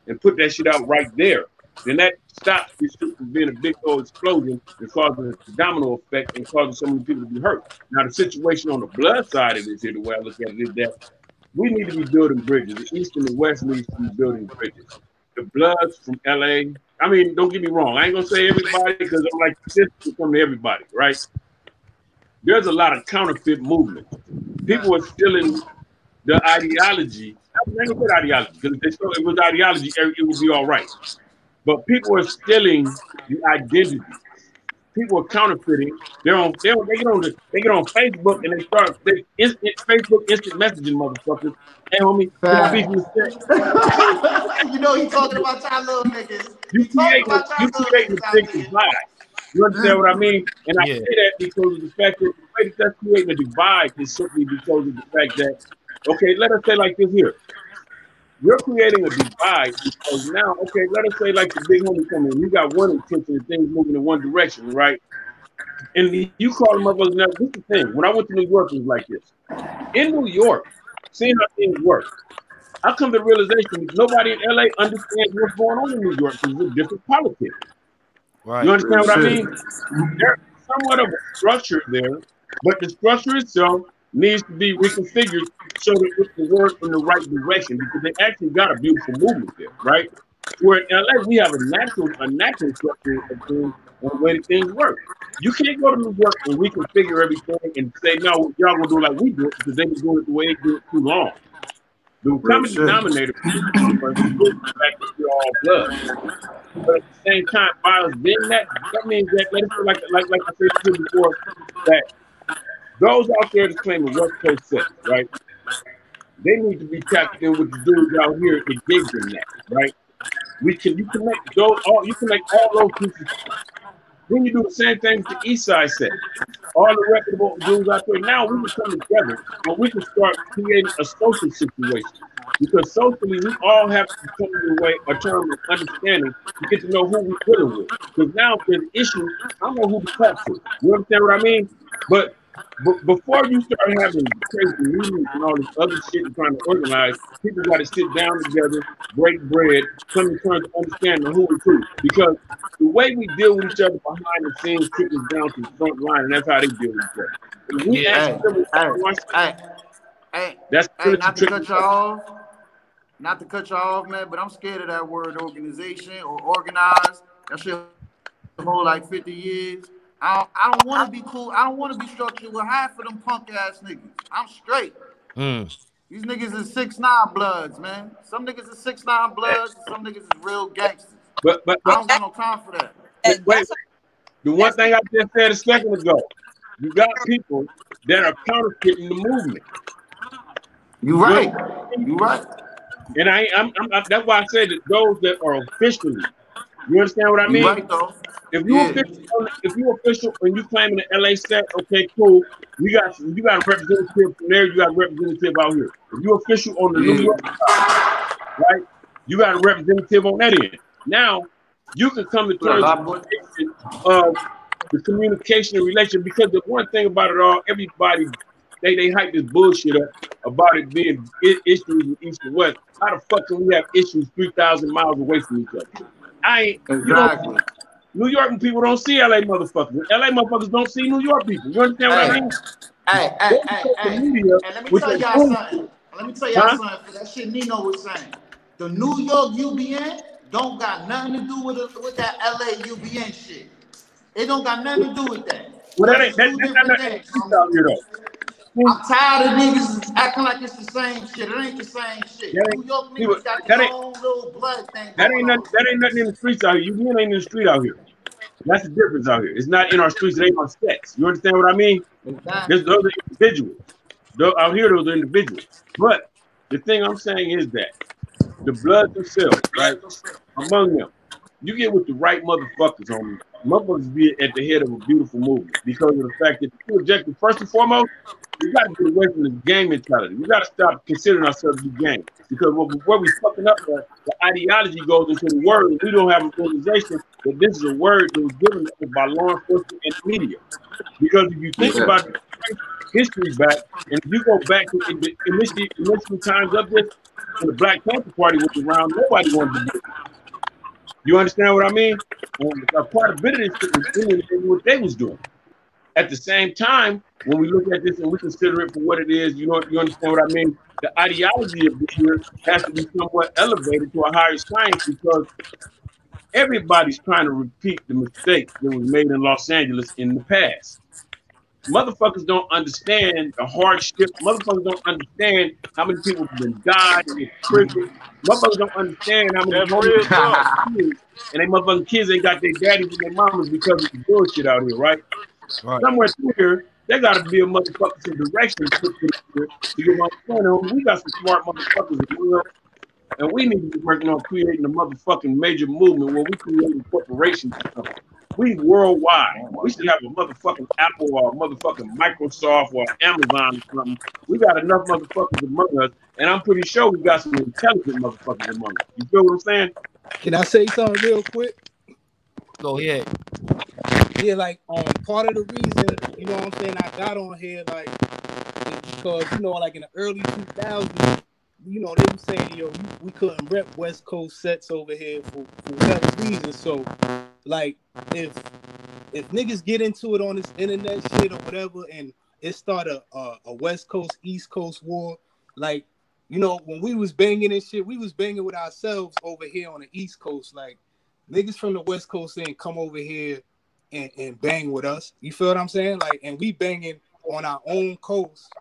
and put that shit out right there, then that stops this shit from being a big old explosion and causing a domino effect and causing so many people to be hurt. Now, the situation on the blood side of this here, the way I look at it, is that we need to be building bridges. The East and the West needs to be building bridges. The Bloods from LA, I mean, don't get me wrong. I ain't gonna say everybody because I'm like this to come to everybody, right? There's a lot of counterfeit movement. People are stealing the ideology. Gonna say ideology because if they it was ideology, it would be all right. But people are stealing the identity. People are counterfeiting. They're on. They're, they get on. The, they get on Facebook and they start. They instant Facebook instant messaging motherfuckers. Hey homie, can I beat you a set? you know he talking about y'all little niggas. You He talking creating, about you y'all little creating niggas a out big divide. You understand what I mean? And I Yeah. say that because of the fact that the way that that's creating a divide is simply because of the fact that, okay, let us say like this here. You're creating a divide because now, okay, let us say like the big homie coming you got one intention and things moving in one direction, right? And you call them up now. This is the thing. When I went to New York, it was like this. In New York, seeing how things work, I come to the realization that nobody in LA understands what's going on in New York because it's different politics. Right. You understand what I mean? There's somewhat of a structure there, but the structure itself needs to be reconfigured so that it can work in the right direction because they actually got a beautiful movement there, right? Where in LA we have a natural, a natural structure of things and the way things work. You can't go to New York and reconfigure everything and say, no, y'all gonna do it like we do it because they've been doing it the way they do it too long. The common denominator is the fact that we're all blood. But at the same time, by us being that, that means that let us say like like like I said to you before, that those out there that's claiming West Coast sex, right? They need to be tapped in with the dudes out here that gave them that, right? We can you can make those all you can make all those pieces. Then you do the same thing with the East Side set. All the reputable dudes out there. Now we can come together and we can start creating a social situation. Because socially, we all have to come to a way, a term of understanding to get to know who we're dealing with. Because now, if there's an issue, I know who to talk to. You understand what I mean? But b- before you start having crazy meetings and all this other shit and trying to organize, people got to sit down together, break bread, come and try to terms of understanding who is who. Because the way we deal with each other behind the scenes trickles down to the front line, and that's how they deal with each other. If we Yeah. Hey, Hey, hey, that's hey, not to cut y'all off, not to cut y'all off, man, but I'm scared of that word organization or organized. That shit hold like 50 years. I don't, I don't want to be cool. I don't want to be structured with half of them punk ass niggas. I'm straight. Mm. These niggas is six nine bloods, man. Some niggas is six nine bloods, and some niggas is real gangsters. But but I but don't got no time for that. And wait, the one thing I just said a second ago, you got people that are counterfeiting the movement. You right. You right. And I, I'm, I'm, I, that's why I said that those that are officially. You understand what I mean? Right. If you Yeah. official, if you official and you claiming the LA set, okay, cool. You got you got a representative from there. You got a representative out here. If you official on the New York side, right? You got a representative on that end. Now you can come to terms of the communication and relation because the one thing about it all, everybody they they hype this bullshit up about it being issues in east and west. How the fuck can we have issues three thousand miles away from each other? I ain't you know, Exactly. New York people don't see LA motherfuckers. LA motherfuckers don't see New York people. You understand what I mean? hey, hey, hey, hey. media, And let me tell y'all something. Let me tell y'all Huh? something. That shit Nino was saying. The New York UBN don't got nothing to do with it, with that LA UBN shit. It don't got nothing to do with that. Well, that ain't that, that's not that here though. I'm tired of niggas acting like it's the same shit. It ain't the same shit. That ain't- New York niggas got their own little blood thing That ain't nothing. That ain't nothing in the streets out here. You ain't in the street out here. That's the difference out here. It's not in our streets. It ain't on sets. You understand what I mean? Exactly. There's those are individuals. Out here, those are individuals. But the thing I'm saying is that the blood themselves, right, among them, you get with the right motherfuckers on motherfuckers be at the head of a beautiful movement because of the fact that the objective, first and foremost, we got to get away from this gang mentality. We got to stop considering ourselves to be gang because what, we- fucking up, at, the ideology goes into the word. and We don't have a realization that this is a word that was given to us by law enforcement and the media. Because if you think Yeah. about history back, and if you go back to in the initial, initial times of this, when the Black Panther Party was around, nobody wanted to do it. You understand what I mean? A part of it is doing what they was doing. At the same time, when we look at this and we consider it for what it is, you know, you understand what I mean? The ideology of this year has to be somewhat elevated to a higher science because everybody's trying to repeat the mistakes that was made in Los Angeles in the past. Motherfuckers don't understand the hardship. Motherfuckers don't understand how many people have been died and in prison. Motherfuckers don't understand how many That's homeless real talk. kids and they motherfucking kids ain't got their daddies and their mamas because of the bullshit out here, right? Right. Somewhere here, there gotta be a motherfucking some direction to this shit to get my point. We got some smart motherfuckers in here, and we need to be working on creating a motherfucking major movement where we create corporations or something. We worldwide. We should have a motherfucking Apple or a motherfucking Microsoft or Amazon or something. We got enough motherfuckers among us, and I'm pretty sure we got some intelligent motherfuckers among us. You feel what I'm saying? Can I say something real quick? Go ahead. Yeah, like um part of the reason, you know what I'm saying, I got on here like because you know, like in the early 2000s, you know, they were saying, yo, we, couldn't rep West Coast sets over here for, for whatever reason. So, like, if if niggas get into it on this internet shit or whatever, and it start a, a a West Coast East Coast war, like, you know, when we was banging and shit, we was banging with ourselves over here on the East Coast, like. Niggas from the West Coast ain't come over here and, and bang with us. You feel what I'm saying? Like, and we banging on our own coast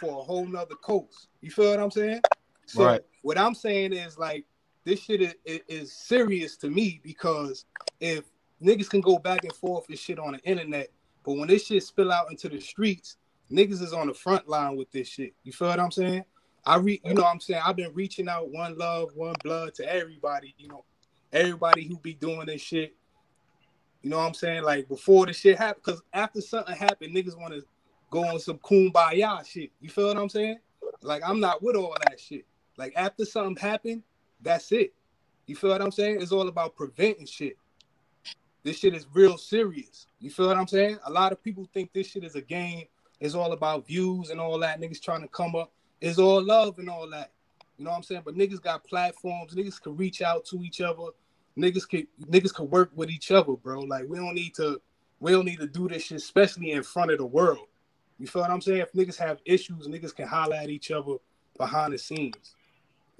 for a whole nother coast. You feel what I'm saying? So Right. what I'm saying is like this shit is, is, serious to me because if niggas can go back and forth and shit on the internet, but when this shit spill out into the streets, niggas is on the front line with this shit. You feel what I'm saying? I re you know what I'm saying I've been reaching out one love, one blood to everybody, you know, everybody who be doing this shit. You know what I'm saying? Like before the shit happened, because after something happened, niggas want to go on some kumbaya shit. You feel what I'm saying? Like I'm not with all that shit. Like after something happened, that's it. You feel what I'm saying? It's all about preventing shit. This shit is real serious. You feel what I'm saying? A lot of people think this shit is a game. It's all about views and all that. Niggas trying to come up. It's all love and all that. You know what I'm saying? But niggas got platforms. Niggas can reach out to each other. Niggas can niggas can work with each other, bro. Like we don't need to we don't need to do this shit, especially in front of the world. You feel what I'm saying? If niggas have issues, niggas can holler at each other behind the scenes.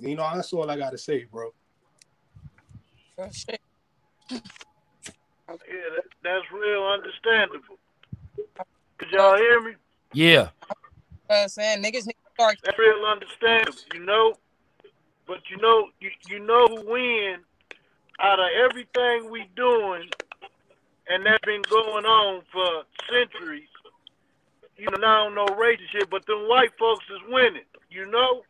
You know, that's all I gotta say, bro. For shit. Yeah, that, that's real understandable. Could y'all hear me? Yeah. Uh, saying niggas need to start. That's real understandable, you know. But you know, you, you know who win out of everything we doing, and that's been going on for centuries. You know, now no racist shit, but them white folks is winning. You know,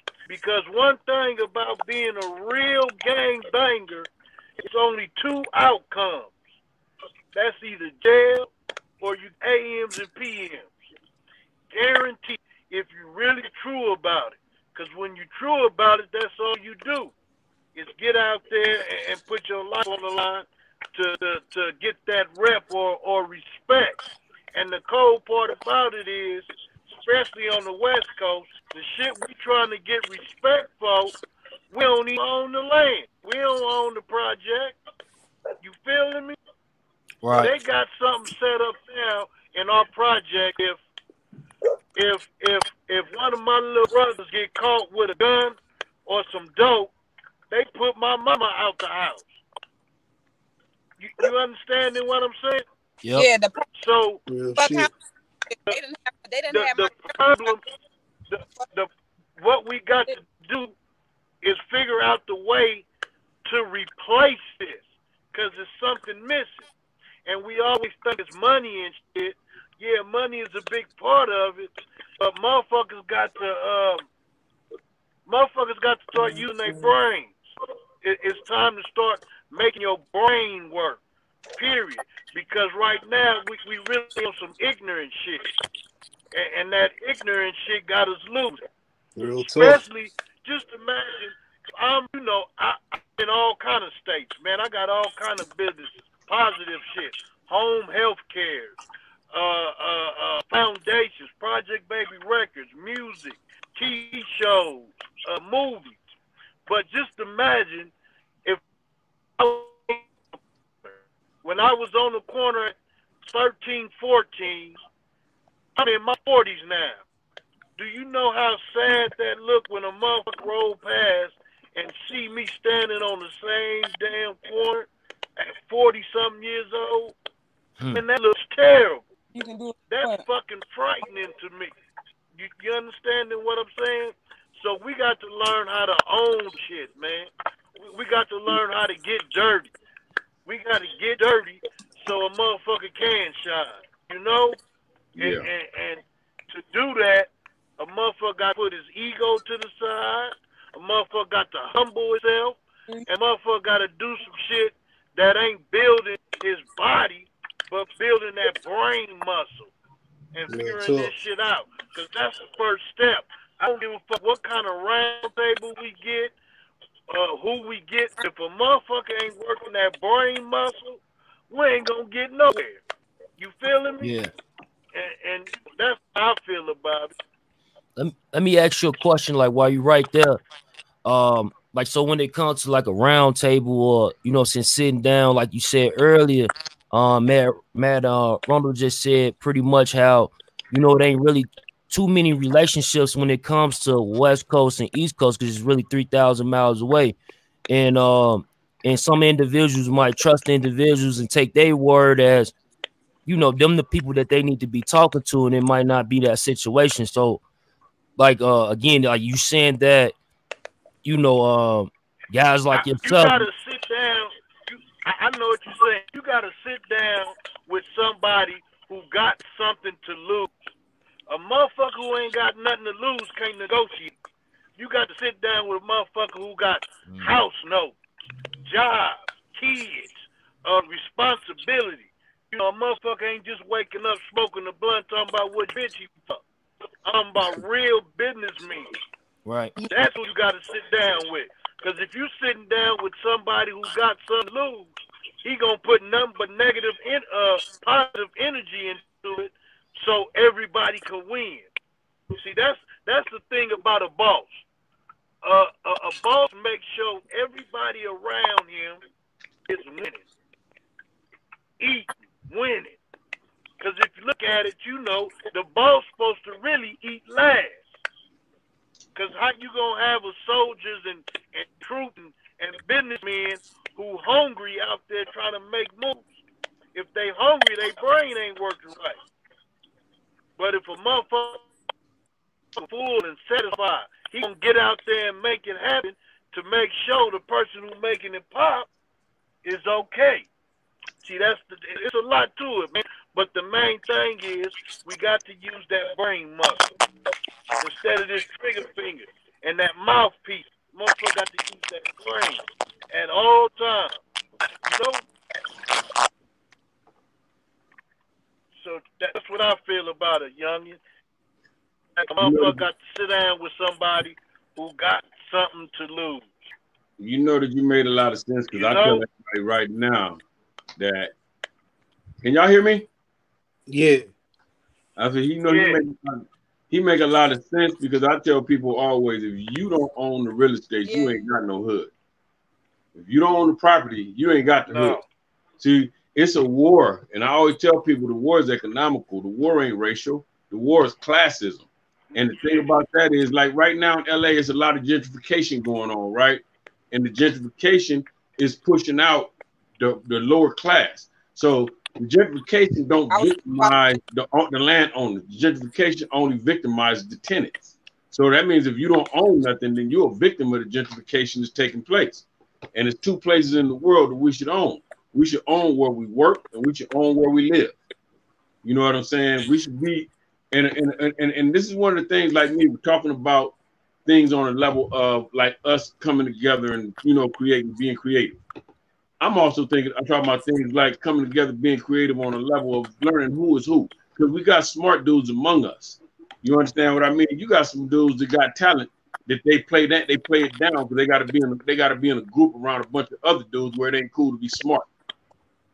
being a real gang banger, it's only two outcomes. That's either jail or you AMs and PMs. Guaranteed, if you're really true about it. Because when you're true about it, that's all you do. Is get out there and, and put your life on the line to, to, to get that rep or, or respect. And the cold part about it is, especially on the West Coast, the shit we trying to get respect for, we don't even own the land. We don't own the project. You feeling me? Right. They got something set up now in our project. If if if if one of my little brothers get caught with a gun or some dope, they put my mama out the house. You, you understanding what I'm saying? Yep. Yeah, the So Real fuck shit. how they didn't have they didn't the, have the problem, the, the what we got to do is figure out the way to replace this because there's something missing, and we always think it's money and shit. Yeah, money is a big part of it, but motherfuckers got to um, motherfuckers got to start using their brains. It, it's time to start making your brain work. Period. Because right now we we really on some ignorant shit and, and that ignorant shit got us losing. Real tough. Especially, just imagine, I'm, you know, I, I'm in all kind of states, man. I got all kind of businesses, positive shit, home health care, uh, uh, uh, foundations, Project Baby Records, 40s now. Do you know how sad that look when a motherfucker roll past and see me standing on the same damn corner at 40 something years old? Hmm. And that looks terrible. you can do it. That's What? fucking frightening to me. You, you understanding what I'm saying? So we got to learn how to own shit, man. We, we got to learn how to get dirty. We got to get dirty so a motherfucker can shine. You know? And, Yeah. and, and to do that, a motherfucker got to put his ego to the side. A motherfucker got to humble himself. And a motherfucker got to do some shit that ain't building his body, but building that brain muscle and Yeah, figuring tough. this shit out. Because that's the first step. I don't give a fuck what kind of round table we get, uh, who we get. If a motherfucker ain't working that brain muscle, we ain't gonna get nowhere. You feeling me? Yeah. And, and that's how I feel about it. let me, let me ask you a question like while you right there um like so when it comes to like a round table or you know since sitting down like you said earlier um Mad Mad uh Ronald just said pretty much how you know it ain't really too many relationships when it comes to west coast and east coast because it's really 3000 miles away and um and some individuals might trust individuals and take their word as you know them the people that they need to be talking to and it might not be that situation so like uh again are you saying that you know um guys like I- you yourself gotta sit down. You, I, I know what you're saying. You gotta sit down with somebody who got something to lose. A motherfucker who ain't got nothing to lose can't negotiate. You got to sit down with a motherfucker who got house notes, job, kids, uh, responsibility. You know, a motherfucker ain't just waking up smoking a blunt talking about what bitch he fuck. I'm about real businessmen. right That's who you got to sit down with. Because if you sitting down with somebody who got something to lose, he gonna put nothing but negative, in, uh, positive energy into it, so everybody can win. See, that's that's the thing about a boss. Uh, a, a boss makes sure everybody around him is winning, eating, winning. Because if you look at it, you know the boss supposed to really eat last. Cause how you gonna have a soldiers and, and troops and, and businessmen who hungry out there trying to make moves? If they hungry, their brain ain't working right. But if a motherfucker full and satisfied, he gonna get out there and make it happen to make sure the person who making it pop is okay. See, that's the, it's a lot to it, man. But the main thing is we got to use that brain muscle instead of this trigger finger and that mouthpiece. motherfucker got to use that brain at all times. You know? So that's what I feel about it, youngin. A motherfucker got to sit down with somebody who got something to lose. You know that you made a lot of sense because I tell know? everybody right now that. Can y'all hear me? Yeah. I said, you know, Yeah. he make he make a lot of sense because I tell people always, if you don't own the real estate, you ain't got no hood. If you don't own the property, you ain't got the hood. See, it's a war, and I always tell people the war is economical. The war ain't racial. The war is classism. And the thing about that is, like right now in LA, it's a lot of gentrification going on, right? And the gentrification is pushing out the, the lower class. So gentrification don't victimize the, the landowners. Gentrification only victimizes the tenants. So that means if you don't own nothing, then you're a victim of the gentrification that's taking place. And there's two places in the world that we should own. We should own where we work, and we should own where we live. You know what I'm saying? We should be, and and and, and, and this is one of the things like me, we're talking about things on a level of like us coming together and you know creating, being creative. I'm also thinking, I'm talking about things like coming together, being creative on a level of learning who is who, because we got smart dudes among us. You understand what I mean? You got some dudes that got talent that they play that they play it down because they got to be in they got to be in a group around a bunch of other dudes where it ain't cool to be smart.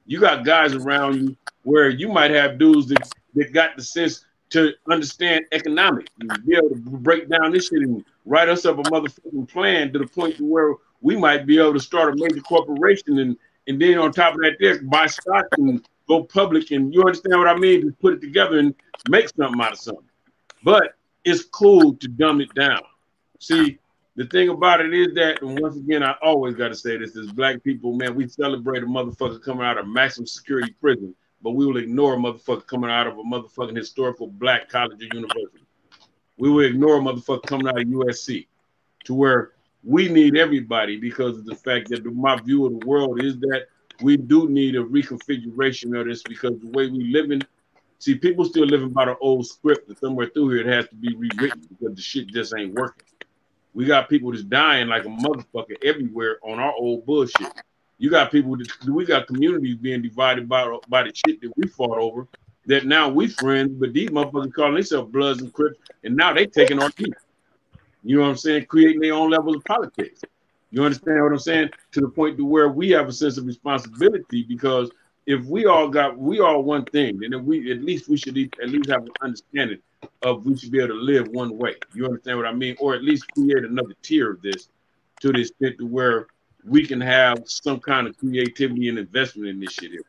You got guys around you where you might have dudes that, that got the sense to understand economics be able to break down this shit and write us up a motherfucking plan to the point to where we might be able to start a major corporation and and then on top of that, there buy stock and go public and you understand what I mean? To put it together and make something out of something. But it's cool to dumb it down. See, the thing about it is that, and once again, I always got to say this: is black people, man, we celebrate a motherfucker coming out of maximum security prison, but we will ignore a motherfucker coming out of a motherfucking historical black college or university. We will ignore a motherfucker coming out of USC, to where we need everybody because of the fact that my view of the world is that we do need a reconfiguration of this because the way we live in See, people still living by the old script, and somewhere through here it has to be rewritten because the shit just ain't working. We got people that's dying like a motherfucker everywhere on our old bullshit. You got people that we got communities being divided by by the shit that we fought over. That now we friends, but these motherfuckers calling themselves Bloods and Crips, and now they taking our teeth. You know what I'm saying? Creating their own levels of politics. You understand what I'm saying? To the point to where we have a sense of responsibility because if we all got we all one thing, then we at least we should at least have an understanding of we should be able to live one way. You understand what I mean? Or at least create another tier of this to the extent to where we can have some kind of creativity and investment in this shit here.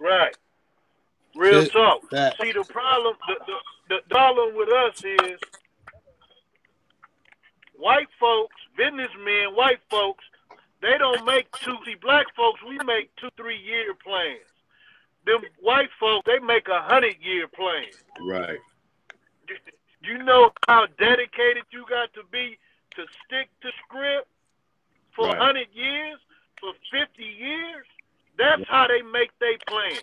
Right. Real Shit, talk. that- See, the problem, the, the, the problem with us is white folks, businessmen, white folks, they don't make two. See, black folks, we make two, three year plans. Them white folks, they make a hundred year plan. Right. You know how dedicated you got to be to stick to script for Right. 100 years, for 50 years? That's how they make their plans.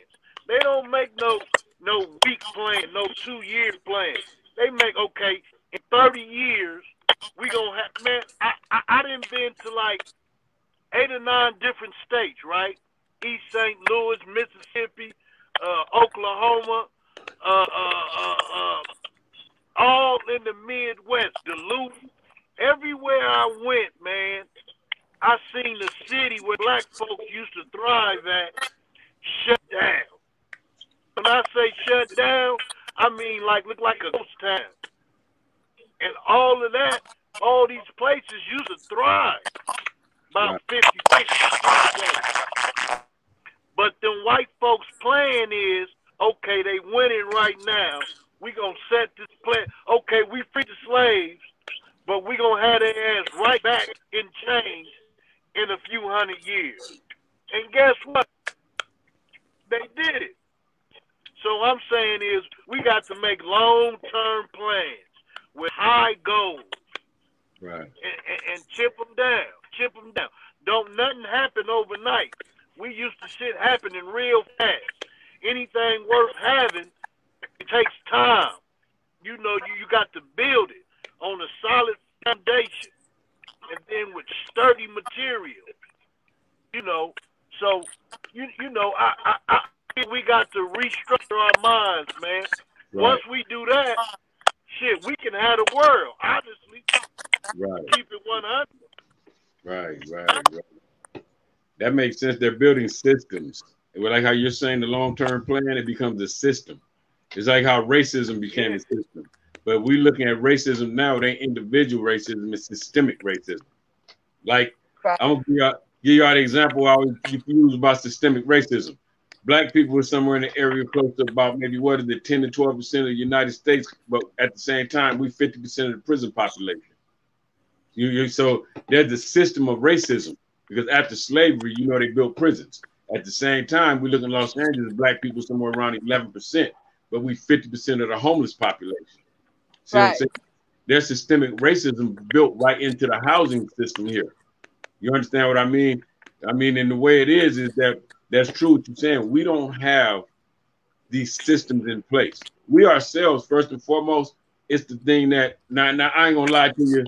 They don't make no no week plan, no two year plan. They make okay in 30 years we gonna have man. I I, I didn't been to like eight or nine different states, right? East St. Louis, Mississippi, uh, Oklahoma, uh, uh, uh, uh, all in the Midwest, Duluth. Everywhere I went, man, I seen the city where black folks used to thrive at shut down. When I say shut down, I mean like look like a ghost town. And all of that, all these places used to thrive. About 50, 60. But then white folks' plan is, okay, they winning right now. We gonna set this plan. Okay, we free the slaves, but we gonna have their ass right back in chains in a few hundred years. And guess what? They did it. So I'm saying is we got to make long-term plans with high goals Right. and, and, and chip them down, chip them down. Don't nothing happen overnight. We used to shit happening real fast. Anything worth having, it takes time. You know, you, you got to build it on a solid foundation. And then with sturdy material. You know, so you you know, I I, I think we got to restructure our minds, man. Right. Once we do that, shit, we can have the world. Honestly, Right. keep it one hundred. Right, right, right. That makes sense. They're building systems. Well, Like how you're saying the long-term plan, it becomes a system. It's like how racism became a system. But we looking at racism now, it ain't individual racism, it's systemic racism. Like I'm gonna give you, give you an example I always use about systemic racism. Black people were somewhere in the area close to about maybe what is it, 10 to 12 percent of the United States, but at the same time, we 50 percent of the prison population. You, you so there's a system of racism because after slavery, you know, they built prisons. At the same time, we look in Los Angeles, black people somewhere around 11 percent, but we 50 percent of the homeless population. See what I'm saying? There's systemic racism built right into the housing system here. You understand what I mean? I mean, and the way it is is that that's true what you're saying. We don't have these systems in place. We ourselves, first and foremost, it's the thing that now, now I ain't gonna lie to you.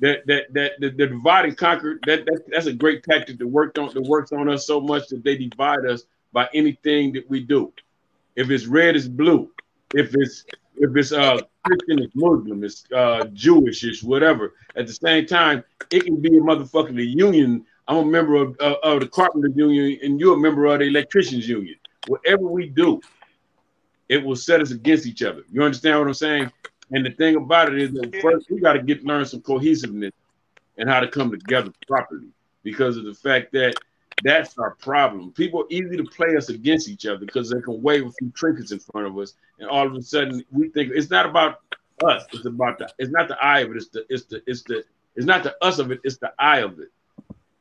That that that the, the divide and conquer that, that that's a great tactic that worked on that works on us so much that they divide us by anything that we do. If it's red, it's blue. If it's if it's uh Christian, it's Muslim, it's uh Jewishish, whatever. At the same time, it can be a motherfucking the union. I'm a member of, uh, of the carpenters union, and you're a member of the electricians union. Whatever we do, it will set us against each other. You understand what I'm saying? And the thing about it is that first we got to get learn some cohesiveness and how to come together properly because of the fact that that's our problem. People are easy to play us against each other because they can wave a few trinkets in front of us, and all of a sudden we think it's not about us. It's about the. It's not the eye of it. It's the. It's the. It's the. It's not the us of it. It's the eye of it.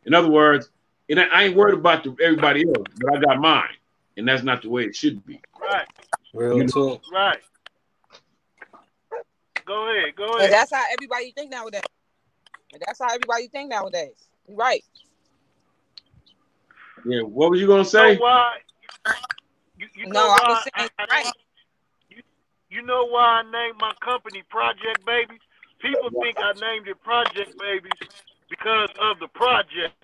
In other words, it, I ain't worried about the, everybody else, but I got mine, and that's not the way it should be. Right, Real talk. right. Go ahead, go And ahead. that's how everybody think nowadays. And that's how everybody think nowadays. You Right. Yeah. What were you gonna You say? know why? You, you No, know I why was saying I- I- right. You, you know why I named my company Project Babies? People think I named it Project Babies because of the project,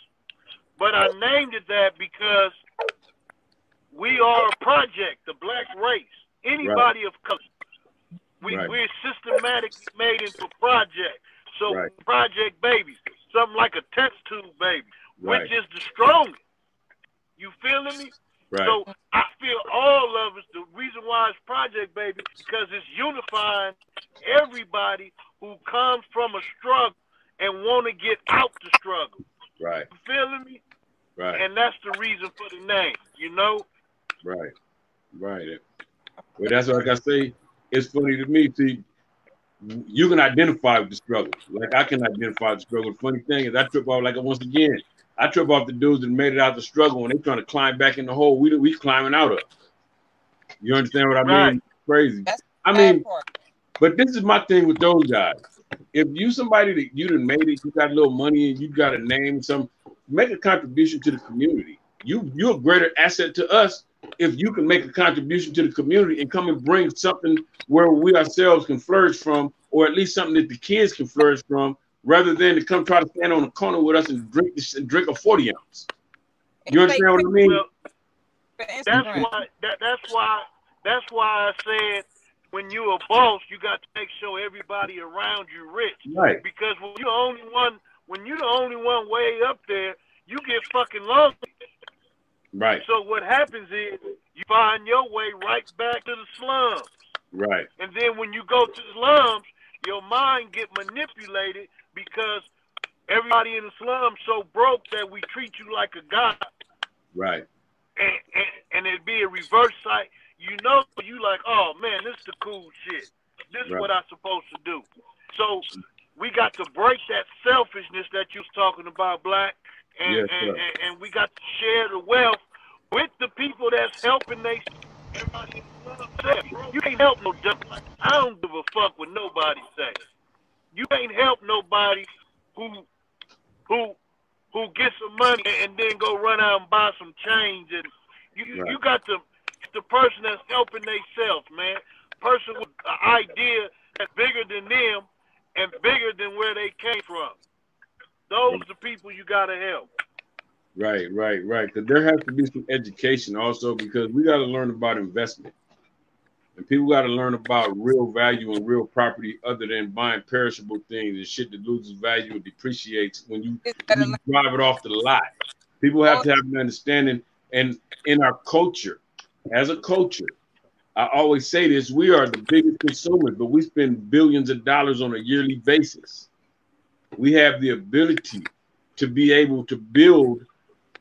but I named it that because we are a project, the black race. Anybody of color, we Right. we're systematically made into a project. So Right. Project Babies, something like a test tube baby, Right. which is the strongest. You feeling me? Right. So I feel all of us. The reason why it's Project Baby because it's unifying everybody who comes from a struggle and want to get out the struggle. Right. You feeling me? Right. And that's the reason for the name. You know? Right, right. Well, that's like I say. It's funny to me. See, you can identify with the struggle. Like I can identify with the struggle. The funny thing is, I trip off like once again. I trip off the dudes that made it out the struggle and they trying to climb back in the hole. We we climbing out of. You understand what I mean? Right. Crazy. That's I mean, part. but this is my thing with those guys. If you somebody that you done made it, you got a little money and you got a name, some make a contribution to the community. You you're a greater asset to us if you can make a contribution to the community and come and bring something where we ourselves can flourish from, or at least something that the kids can flourish from, rather than to come try to stand on the corner with us and drink this and drink a 40 ounce. You understand what I mean? Well, that's why. That, that's why. That's why I said when you a boss, you got to make sure everybody around you rich. Right. Because when you're the only one, when you're the only one way up there, you get fucking lonely. Right. So what happens is you find your way right back to the slums. Right. And then when you go to the slums, your mind get manipulated because everybody in the slums so broke that we treat you like a god. Right. And, and, and it'd be a reverse site. You know, you like, oh man, this is the cool shit. This is Right. what I'm supposed to do. So we got to break that selfishness that you was talking about, Black, and, Yes, and, and, and we got to share the wealth with the people that's helping they everybody in the slum say. You can't help no dumb. I don't give a fuck what nobody say. You can't help nobody who who who gets some money and then go run out and buy some change and you you- Right. you got the the person that's helping themselves, man. Person with an idea that's bigger than them and bigger than where they came from. those are the people you gotta help. Right, right, right. Because there has to be some education also because we got to learn about investment. And people got to learn about real value and real property other than buying perishable things and shit that loses value and depreciates when you, when you drive it off the lot. People have to have an understanding. And in our culture, as a culture, I always say this we are the biggest consumers, but we spend billions of dollars on a yearly basis. We have the ability to be able to build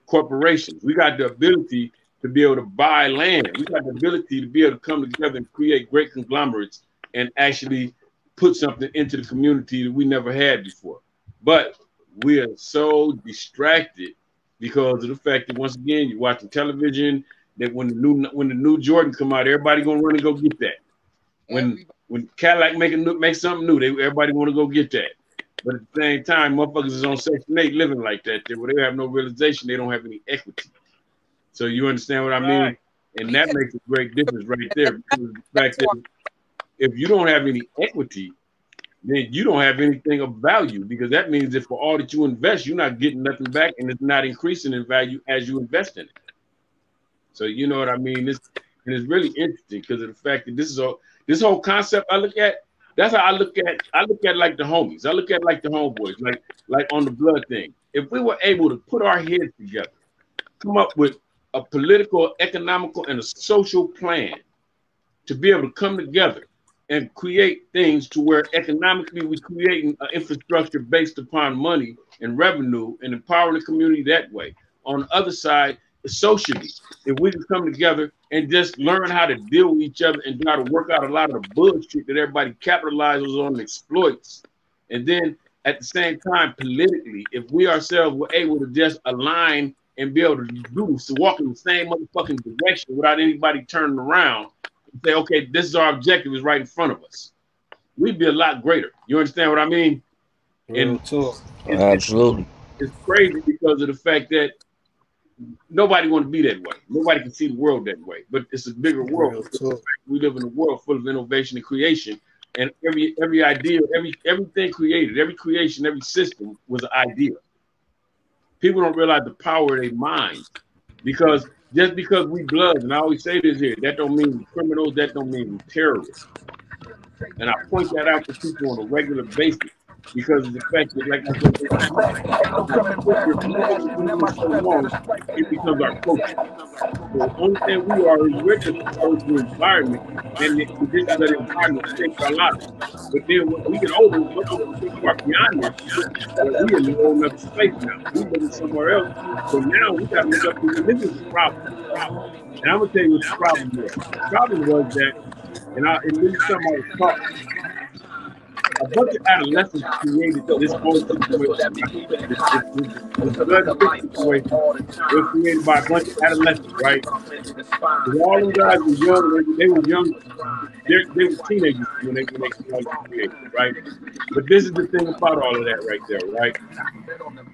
corporations. We got the ability to be able to buy land. We got the ability to be able to come together and create great conglomerates and actually put something into the community that we never had before. But we are so distracted because of the fact that once again you're watching television that when the new when the new Jordan come out, everybody gonna run and go get that. When when Cadillac make a new, make something new, they everybody want to go get that. But at the same time, motherfuckers is on Section 8 living like that. They, where they have no realization, they don't have any equity. So you understand what I mean? Right. And that makes a great difference right there. Because the fact that if you don't have any equity, then you don't have anything of value because that means that for all that you invest, you're not getting nothing back and it's not increasing in value as you invest in it. So you know what I mean? This and it's really interesting because of the fact that this is all this whole concept I look at. That's how I look at. I look at like the homies. I look at like the homeboys, like like on the blood thing. If we were able to put our heads together, come up with a political, economical, and a social plan to be able to come together and create things to where economically we're creating an infrastructure based upon money and revenue and empowering the community that way. On the other side, socially, if we can come together and just learn how to deal with each other and try to work out a lot of the bullshit that everybody capitalizes on and exploits. And then at the same time, politically, if we ourselves were able to just align and be able to do so walk in the same motherfucking direction without anybody turning around and say, okay, this is our objective, is right in front of us. We'd be a lot greater. You understand what I mean? Real And talk. it's, Absolutely. it's crazy because of the fact that nobody want to be that way. Nobody can see the world that way. But it's a bigger world. We live in a world full of innovation and creation. And every every idea, every everything created, every creation, every system was an idea. People don't realize the power of their mind because just because we blood, and I always say this here, that don't mean criminals, that don't mean terrorists. And I point that out to people on a regular basis because of the fact that, like I said, it becomes our culture. The only thing we are is we're just the environment and the conditions of the environment shapes our lives. But then when we get older, we're think about beyond this. Well, we in a whole other space now. We living somewhere else. So now we got to look up to is the problem. And I'm gonna tell you what the problem was. The problem was that, and I this is something I was taught. A bunch of adolescents created this whole situation. This, this, this, this blood situation was created by a bunch of adolescents, right? all them guys were young. They, they were young. They're, they were teenagers when they when they creating, right? But this is the thing about all of that right there, right?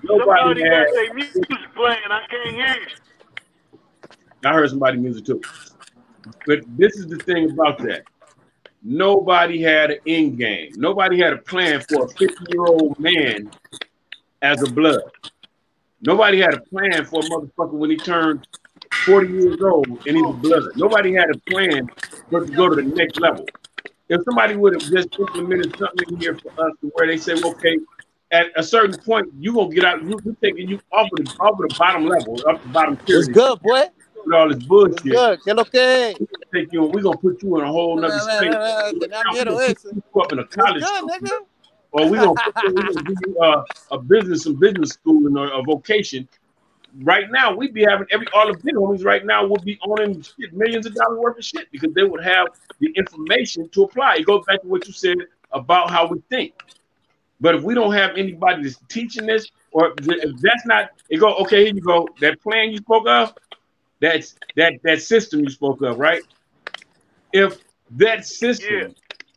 Nobody Somebody had. music playing. I can't hear you. I heard somebody music too. But this is the thing about that. Nobody had an end game. Nobody had a plan for a 50 year old man as a blood. Nobody had a plan for a motherfucker when he turned 40 years old and he's a blood. Nobody had a plan for to go to the next level. If somebody would have just implemented something in here for us to where they say, okay, at a certain point, you're gonna get out, you, you taking you off of the off of the bottom level, up the bottom tier. What's good, boy? With all this bullshit good? ¿Qué lo que take you, we're gonna put you in a whole nother space. man, que da miedo We're gonna eso. put you up in a college good, nigga? or we're gonna, put you, we're gonna give you uh, a business, some business school and a, a vocation. Right now, we'd be having every all the big homies right now would be owning shit, millions of dollars worth of shit because they would have the information to apply. It goes back to what you said about how we think. But if we don't have anybody that's teaching this, or if that's not, it go okay. Here you go. That plan you spoke of, that's that that system you spoke of, right? If that system Yeah.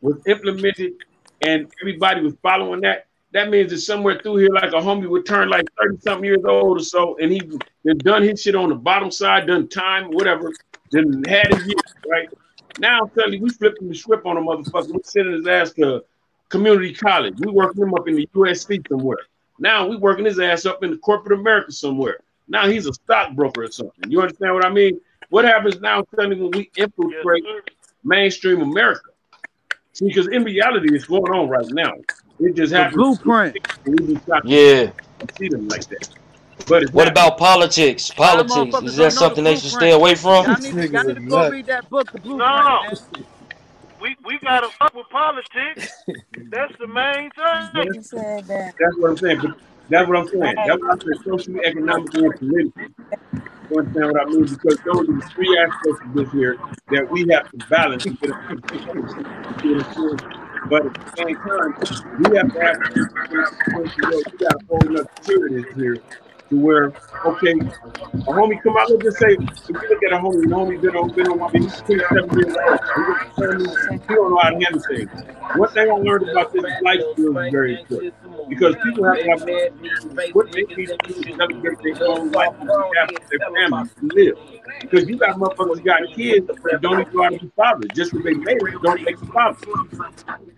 was implemented and everybody was following that, that means that somewhere through here, like a homie would turn like 30 something years old or so, and he then done his shit on the bottom side, done time, whatever, then had his years, right? Now I'm telling you, we flipping the script on a motherfucker. We sending his ass to community college. We working him up in the USC somewhere. Now we working his ass up in the corporate America somewhere. Now he's a stockbroker or something. You understand what I mean? What happens now suddenly when we infiltrate sir. mainstream America? See, because in reality, it's going on right now. It just The happens. blueprint. We just Yeah. see them like that. But What not- about politics? Politics is that something the they should stay away from? Y'all need, to, y'all need to go read that book, The Blueprint. No. man. We we gotta fuck with politics. That's the main thing. You said that. That's what I'm saying. But that's what I'm saying. That's what I said socially, economically, and politically. You understand what I mean? Because those are the three aspects of this here that we have to balance. to But at the same time, we have to have we got whole other tier here to where, okay, a homie come out, let's just say, if you look at a homie, the homie been on, been on my he's 27 years old. He don't- know how to handle things. Thing I learned about this life skills is very important. Because people have to have what they need to do to navigate their own life and their family to live. Because you got motherfuckers who got kids that don't even know how to be fathers. Just because they it, don't make them fathers.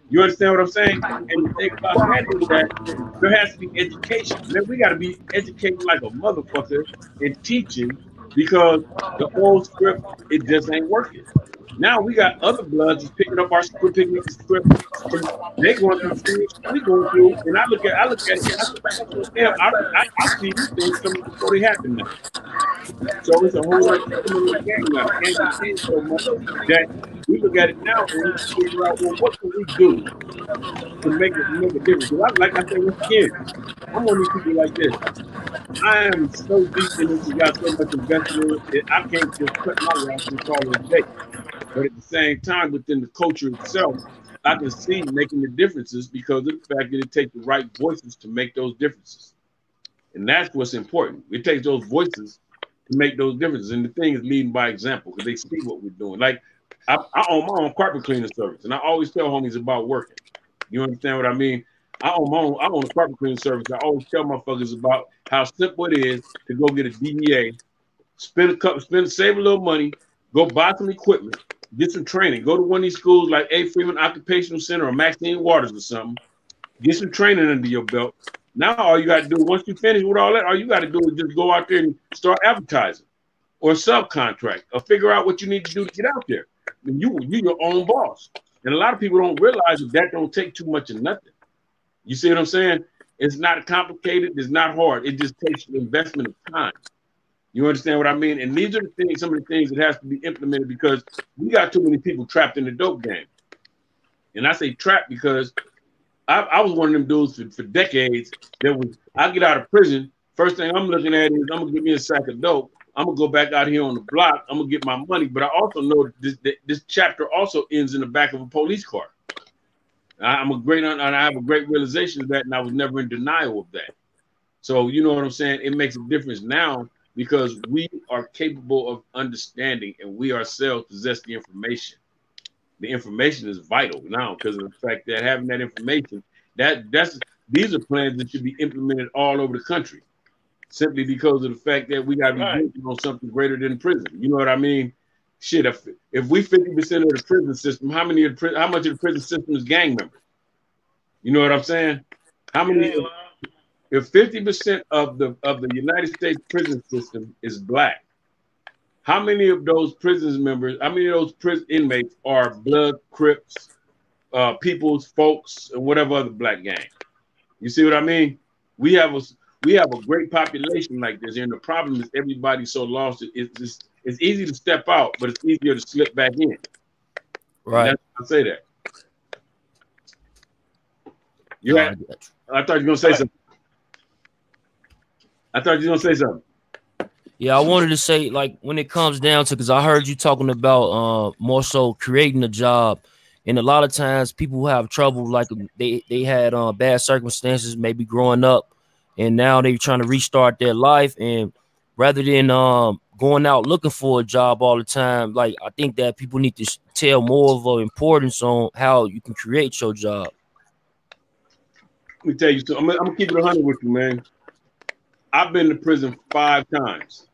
You understand what I'm saying? And the thing about that there has to be education. Man, we got to be educated like a motherfucker and teaching because the old script, it just ain't working. Now we got other bloods just picking up our script, picking up the script. They going through things we going through, and I look at, I look at it, I damn, I, see these things coming before they happen now. So it's a whole other game now. So much that we look at it now and we figure out, well, what can we do to make it make a difference? I, like I said once again, I'm one of these people like this. I am so deep in this, you got so much investment in it, I can't just cut my life and call it a day. But at the same time, within the culture itself, I can see making the differences because of the fact that it takes the right voices to make those differences. And that's what's important. It takes those voices to make those differences. And the thing is leading by example because they see what we're doing. Like I, I own my own carpet cleaning service, and I always tell homies about working. You understand what I mean? I own my own, I own a carpet cleaning service. I always tell motherfuckers about how simple it is to go get a DBA, spend a couple, spend save a little money, go buy some equipment, get some training, go to one of these schools like A. Friedman Occupational Center or Maxine Waters or something, get some training under your belt. Now all you got to do once you finish with all that, all you got to do is just go out there and start advertising, or subcontract, or figure out what you need to do to get out there. And you you your own boss. And a lot of people don't realize that that don't take too much of nothing. You see what I'm saying? It's not complicated. It's not hard. It just takes the investment of time. You understand what I mean? And these are the things, some of the things that has to be implemented because we got too many people trapped in the dope game. And I say trapped because I, I was one of them dudes for, for decades that was I get out of prison. First thing I'm looking at is I'm gonna give me a sack of dope. I'm gonna go back out here on the block. I'm gonna get my money, but I also know that this, this chapter also ends in the back of a police car. I'm a great, and I have a great realization of that, and I was never in denial of that. So you know what I'm saying? It makes a difference now because we are capable of understanding, and we ourselves possess the information. The information is vital now because of the fact that having that information, that that's these are plans that should be implemented all over the country, simply because of the fact that we got to be Right. on something greater than prison. You know what I mean? Shit, if if we fifty percent of the prison system, how many of the, how much of the prison system is gang members? You know what I'm saying? How many? Yeah, If fifty percent of the of the United States prison system is black, how many of those prisons members, how many of those prison inmates are blood, Crips, uh, People's, Folks, and whatever other black gang? You see what I mean? We have a we have a great population like this, and the problem is everybody's so lost. It's just, it's easy to step out, but it's easier to slip back in. Right. I say that. You Nah, I. I thought you were gonna say something. I thought you were gonna say something. Yeah, I wanted to say like when it comes down to because I heard you talking about uh more so creating a job, and a lot of times people have trouble like they they had uh, bad circumstances maybe growing up, and now they're trying to restart their life and rather than um going out looking for a job all the time, like I think that people need to tell more of an importance on how you can create your job. Let me tell you something. I'm, gonna- I'm gonna keep it 100 with you, man. I've been to prison five times.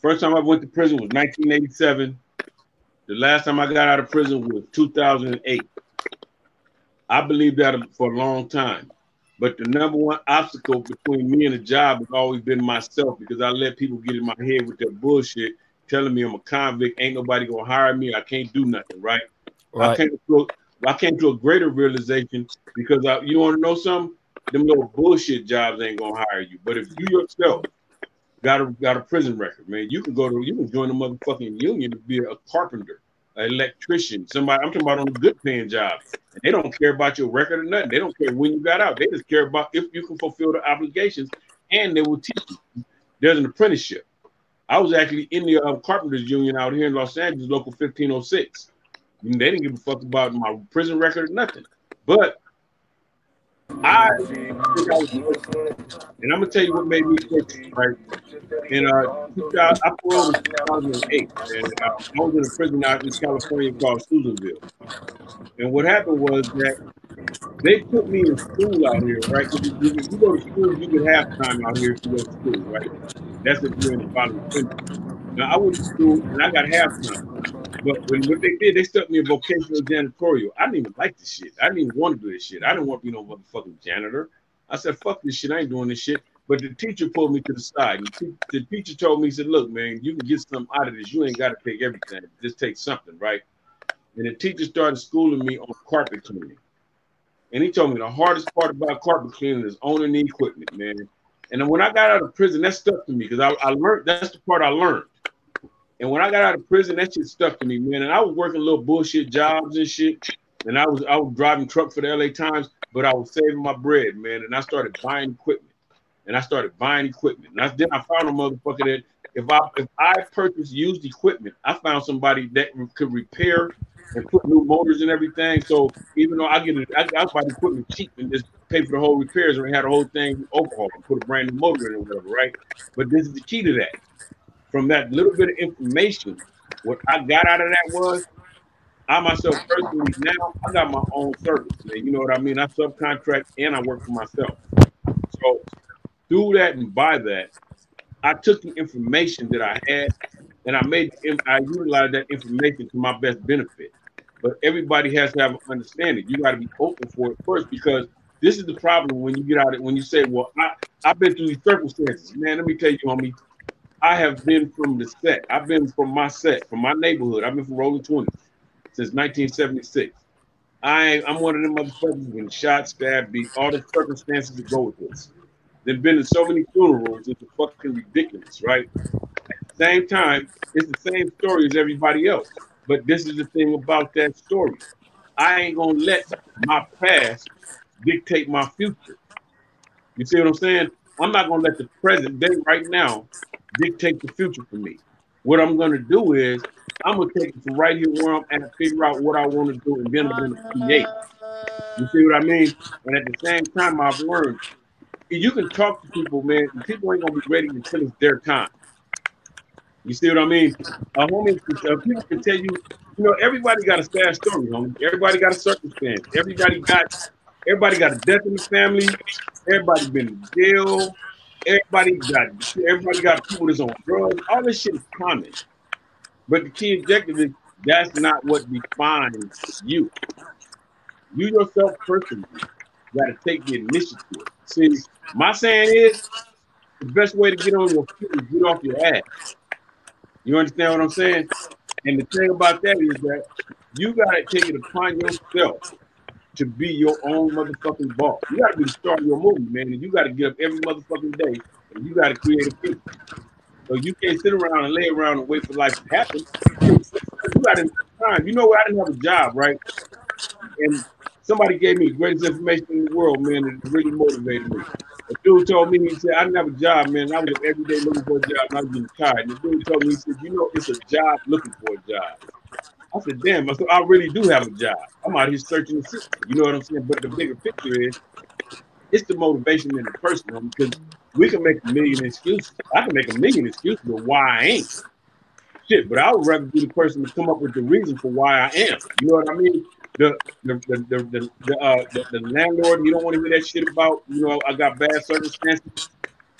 First time I went to prison was 1987. The last time I got out of prison was 2008. I believe that for a long time. But the number one obstacle between me and a job has always been myself because I let people get in my head with their bullshit, telling me I'm a convict, ain't nobody gonna hire me, I can't do nothing, right? I came to a, I came to a greater realization because I, you want to know something? Them little bullshit jobs ain't gonna hire you. But if you yourself got a got a prison record, man, you can go to you can join the motherfucking union to be a carpenter, an electrician, somebody. I'm talking about on a good paying job. And they don't care about your record or nothing. They don't care when you got out. They just care about if you can fulfill the obligations, and they will teach you. There's an apprenticeship. I was actually in the uh, carpenters union out here in Los Angeles, local 1506. And they didn't give a fuck about my prison record or nothing. But I and I'm gonna tell you what made me right? In uh, I paroled in 2008, and uh, I was in a prison out in California called Susanville. And what happened was that they put me in school out here, right? 'Cause You, you, you go to school, you get half time out here to go to school, right? That's if you're in the bottom of the Now I went to school and I got half time. But when what they did, they stuck me in vocational janitorial. I didn't even like this shit. I didn't even want to do this shit. I didn't want to be no motherfucking janitor. I said, fuck this shit. I ain't doing this shit. But the teacher pulled me to the side. Te- the teacher told me, he said, look, man, you can get something out of this. You ain't got to take everything. Just take something, right? And the teacher started schooling me on carpet cleaning. And he told me the hardest part about carpet cleaning is owning the equipment, man. And then when I got out of prison, that stuck to me because I, I learned that's the part I learned. And when I got out of prison, that shit stuck to me, man. And I was working little bullshit jobs and shit. And I was I was driving truck for the LA Times, but I was saving my bread, man. And I started buying equipment. And I started buying equipment. And I, then I found a motherfucker that if I if I purchased used equipment, I found somebody that could repair and put new motors and everything. So even though I get it, I, I buy equipment cheap and just pay for the whole repairs and had the whole thing overhauled and put a brand new motor in or whatever, right? But this is the key to that. From that little bit of information, what I got out of that was I myself personally now I got my own service. Man. You know what I mean? I subcontract and I work for myself. So through that and by that, I took the information that I had and I made I utilized that information to my best benefit. But everybody has to have an understanding. You got to be open for it first because this is the problem when you get out of when you say, Well, I, I've been through these circumstances. Man, let me tell you, homie, I have been from the set. I've been from my set, from my neighborhood. I've been from Rolling Twenties since 1976. I, I'm one of them motherfuckers been shot, stabbed, beat, all the circumstances that go with this. They've been to so many funerals, it's fucking ridiculous, right? At the same time, it's the same story as everybody else. But this is the thing about that story. I ain't gonna let my past dictate my future. You see what I'm saying? I'm not gonna let the present day right now dictate the future for me. What I'm gonna do is I'm gonna take it from right here where I'm at, figure out what I want to do, and then I'm gonna create. You see what I mean? And at the same time, I've learned you can talk to people, man. People ain't gonna be ready until it's their time. You see what I mean? A homie, people can tell you, you know, everybody got a sad story, homie. Everybody got a circumstance. Everybody got, everybody got a death in the family. Everybody been in jail. Everybody got, everybody got people that's on drugs. All this shit is common. But the key objective is that's not what defines you. You yourself personally got to take the initiative. See, my saying is the best way to get on your feet is get off your ass. You understand what I'm saying? And the thing about that is that you gotta take it upon yourself to be your own motherfucking boss. You gotta be the star of your movie, man, and you gotta get up every motherfucking day and you gotta create a future. So you can't sit around and lay around and wait for life to happen. You gotta time. You know what? I didn't have a job, right? And somebody gave me the greatest information in the world, man, and it really motivated me. A dude told me, he said, I didn't have a job, man. I was every day looking for a job and I was getting tired. And the dude told me, he said, you know, it's a job looking for a job. I said, damn, I said, I really do have a job. I'm out here searching the system. You know what I'm saying? But the bigger picture is it's the motivation in the person because we can make a million excuses. I can make a million excuses of why I ain't. Shit, but I would rather be the person to come up with the reason for why I am. You know what I mean? The the the the, the, the, uh, the, the landlord, you don't want to hear that shit about, you know, I got bad circumstances.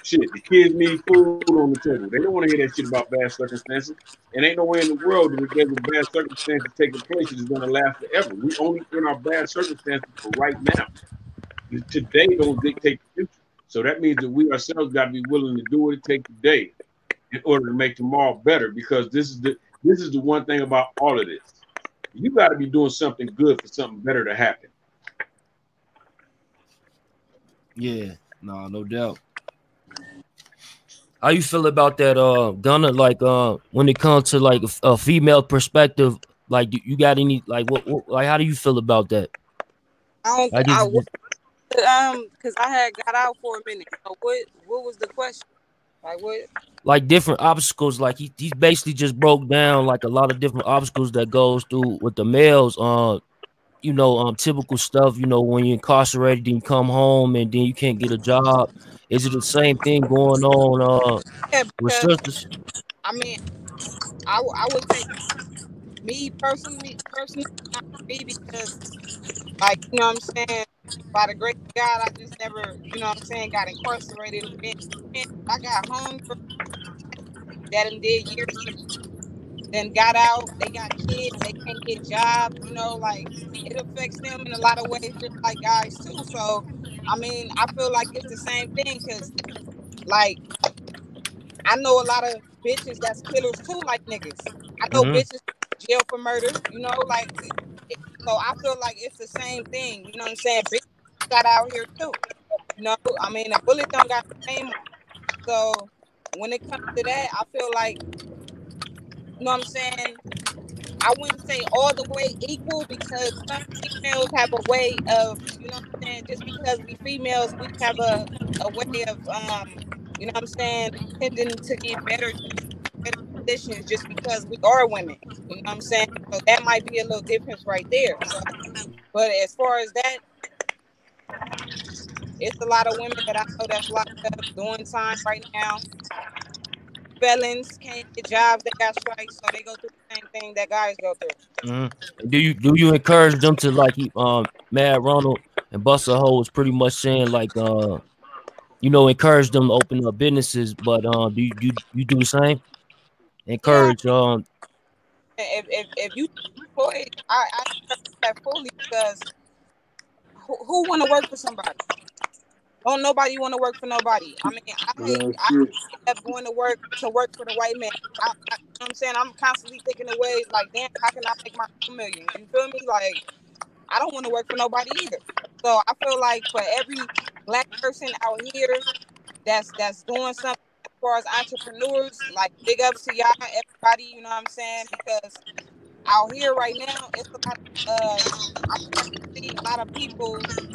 Shit, the kids need food on the table. They don't want to hear that shit about bad circumstances. And ain't no way in the world that a bad circumstances taking place, it's gonna last forever. We only in our bad circumstances for right now. today don't dictate the future. So that means that we ourselves got to be willing to do what it takes today in order to make tomorrow better. Because this is the this is the one thing about all of this. You got to be doing something good for something better to happen. Yeah, no, no doubt. How you feel about that, uh, Gunna? Like, uh, when it comes to like a, a female perspective, like, you, you got any, like, what, what, like, how do you feel about that? I don't. I um, because I had got out for a minute. So what? What was the question? Like what? like different obstacles. Like he, he basically just broke down like a lot of different obstacles that goes through with the males. Uh, you know, um, typical stuff. You know, when you're incarcerated, then you come home and then you can't get a job. Is it the same thing going on uh Yeah, with sisters? I mean, I, w- I would say me personally, personally, not me because, like, you know what I'm saying? By the grace of God, I just never, you know what I'm saying, got incarcerated. I got home from that and did years, then got out. They got kids, they can't get jobs, you know, like it affects them in a lot of ways, just like guys too. So, I mean, I feel like it's the same thing because, like, I know a lot of bitches that's killers too, like niggas. I know Mhm. bitches jail for murder, you know, like it- so I feel like it's the same thing, you know what I'm saying? Bitches got out here too. You know, I mean a bullet don't got the same so when it comes to that, I feel like know what I'm saying? I wouldn't say all the way equal because some females have a way of, you know what I'm saying, just because we females, we have a, a way of um, you know what I'm saying, tending to get better better positions just because we are women. You know what I'm saying? So that might be a little difference right there. But as far as that, it's a lot of women that I know that's locked up doing time right now. Felons can't get jobs, they got strikes, so they go through the same thing that guys go through. Mhm. Do you do you encourage them to like um Mad Ronald and Buster Ho was pretty much saying like uh you know encourage them to open up businesses, but um do you you, you do the same? Encourage um If if, if you employed, I, I that fully because who, who want to work for somebody? Don't nobody want to work for nobody. I mean, I hate, I kept going to work to work for the white man. I, I, you know what I'm saying I'm constantly thinking of ways like, damn, how can I make my million? You feel me? Like, I don't want to work for nobody either. So I feel like for every black person out here that's that's doing something as far as entrepreneurs, like big ups to y'all, everybody. You know what I'm saying? Because out here right now, it's a lot of uh, I'm starting see a lot of people like you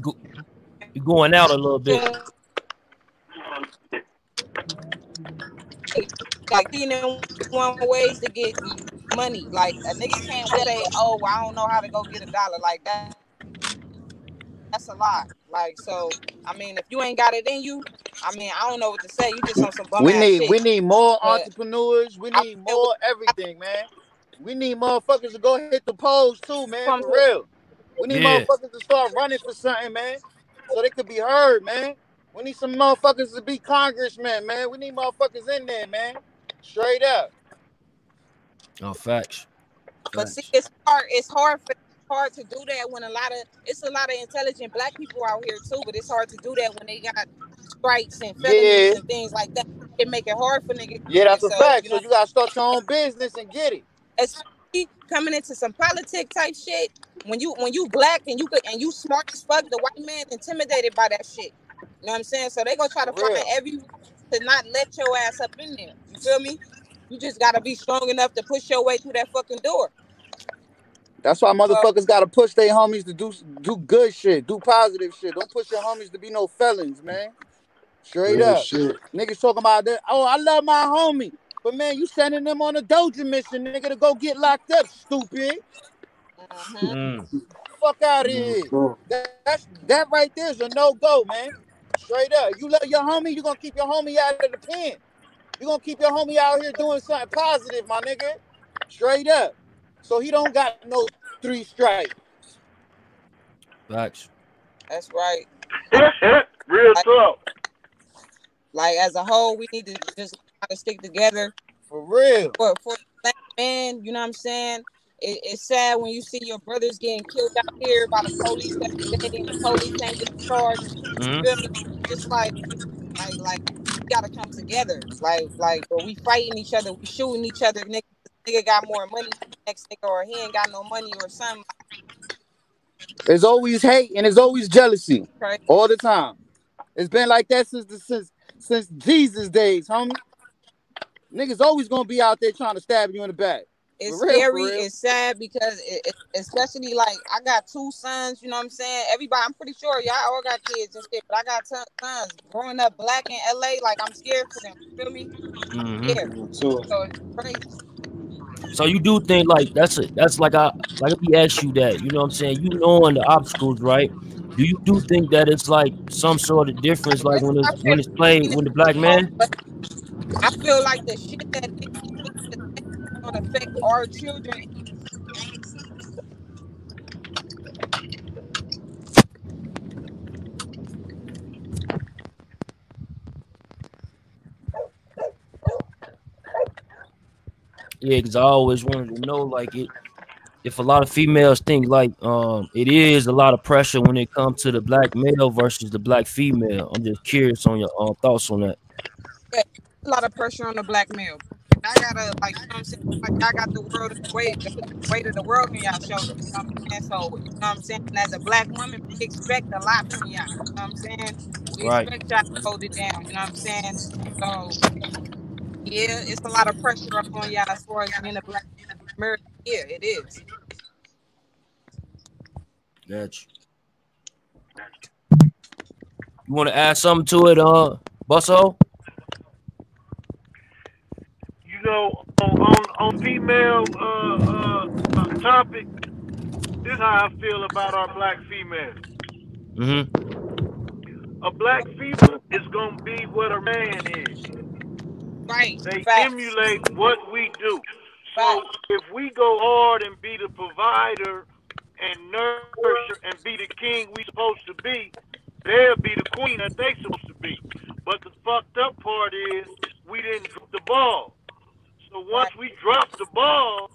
go, you going out a little bit. like you know one ways to get money. Like a nigga can't say, "Oh, I don't know how to go get a dollar." Like that. That's a lot. Like so, I mean, if you ain't got it in you, I mean, I don't know what to say. You just on some bum We ass need shit. we need more But entrepreneurs. We need feel more everything, man. We need motherfuckers to go hit the polls too, man. For real. We need Yeah. motherfuckers to start running for something, man. So they could be heard, man. We need some motherfuckers to be congressmen, man. We need motherfuckers in there, man. Straight up. No facts. But see, it's hard. It's hard for hard to do that when a lot of it's a lot of intelligent black people out here too. But it's hard to do that when they got strikes and felonies Yeah. and things like that. It make it hard for niggas. Yeah, that's a So fact. you So know, you gotta start your own business and get it. especially coming into some politic type shit. When you when you black and you could and you smart as fuck, the white man intimidated by that shit. You know what I'm saying? So they gonna try to find every to not let your ass up in there. You feel me? You just gotta be strong enough to push your way through that fucking door. That's why motherfuckers gotta push their homies to do do good shit, do positive shit. Don't push your homies to be no felons, man. Straight Real up. shit. Niggas talking about that. Oh, I love my homie. But man, you sending them on a doja mission, nigga, to go get locked up, stupid. mhm. Mm. Fuck out of Real here. talk. That, that's, that right there is a no-go, man. Straight up. You love your homie, you gonna keep your homie out of the pen. you gonna keep your homie out here doing something positive, my nigga. Straight up. So he don't got no three strikes. Facts. That's right. Real Like, talk. Like as a whole, we need to just try to stick together For real. for for black men. You know what I'm saying? It, it's sad when you see your brothers getting killed out here by the police every day, and the police ain't getting charged. Mhm. Just like, like, like, we gotta come together. Like, like, or we fighting each other, we shooting each other. Nigga, nigga got more money than the next nigga, or he ain't got no money, or something. There's always hate and there's always jealousy Right? all the time. It's been like that since the since since Jesus days, homie. Niggas always gonna be out there trying to stab you in the back. It's For real, scary. real. It's sad because it, it, especially like I got two sons. You know what I'm saying? Everybody, I'm pretty sure y'all all got kids and shit, but I got ton- sons. Growing up black in LA, like I'm scared for them. You feel me? Mhm. Yeah. So So it's crazy. So you do think like that's it? That's like I like if we ask you that, you know what I'm saying? You knowing the obstacles, right? Do you do think that it's like some sort of difference, like when it's when it's played with the black man? I feel like the shit that affect our children. Yeah, because I always wanted to know, like it, if a lot of females think like um it is a lot of pressure when it comes to the black male versus the black female. I'm just curious on your uh, thoughts on that. A lot of pressure on the black male. I gotta like you know what I'm saying. Like I got the world weight, the weight of the world on y'all shoulders. You know what I'm saying? So you know what I'm saying. And as a black woman, we expect a lot from y'all. You know what I'm saying? We Right. expect y'all to hold it down. You know what I'm saying? So yeah, it's a lot of pressure up on y'all as far as being a black American. Yeah, it is. Gotcha. You want to add something to it, uh, Busso? you know, on on, on female uh, uh, uh, topic, this is how I feel about our black females. Mm-hmm. A black female is gonna be what a man is. Right. They Facts. emulate what we do. So Facts. if we go hard and be the provider and nurture and be the king we supposed to be, they'll be the queen that they supposed to be. But the fucked up part is we didn't drop the ball. So once we drop the ball,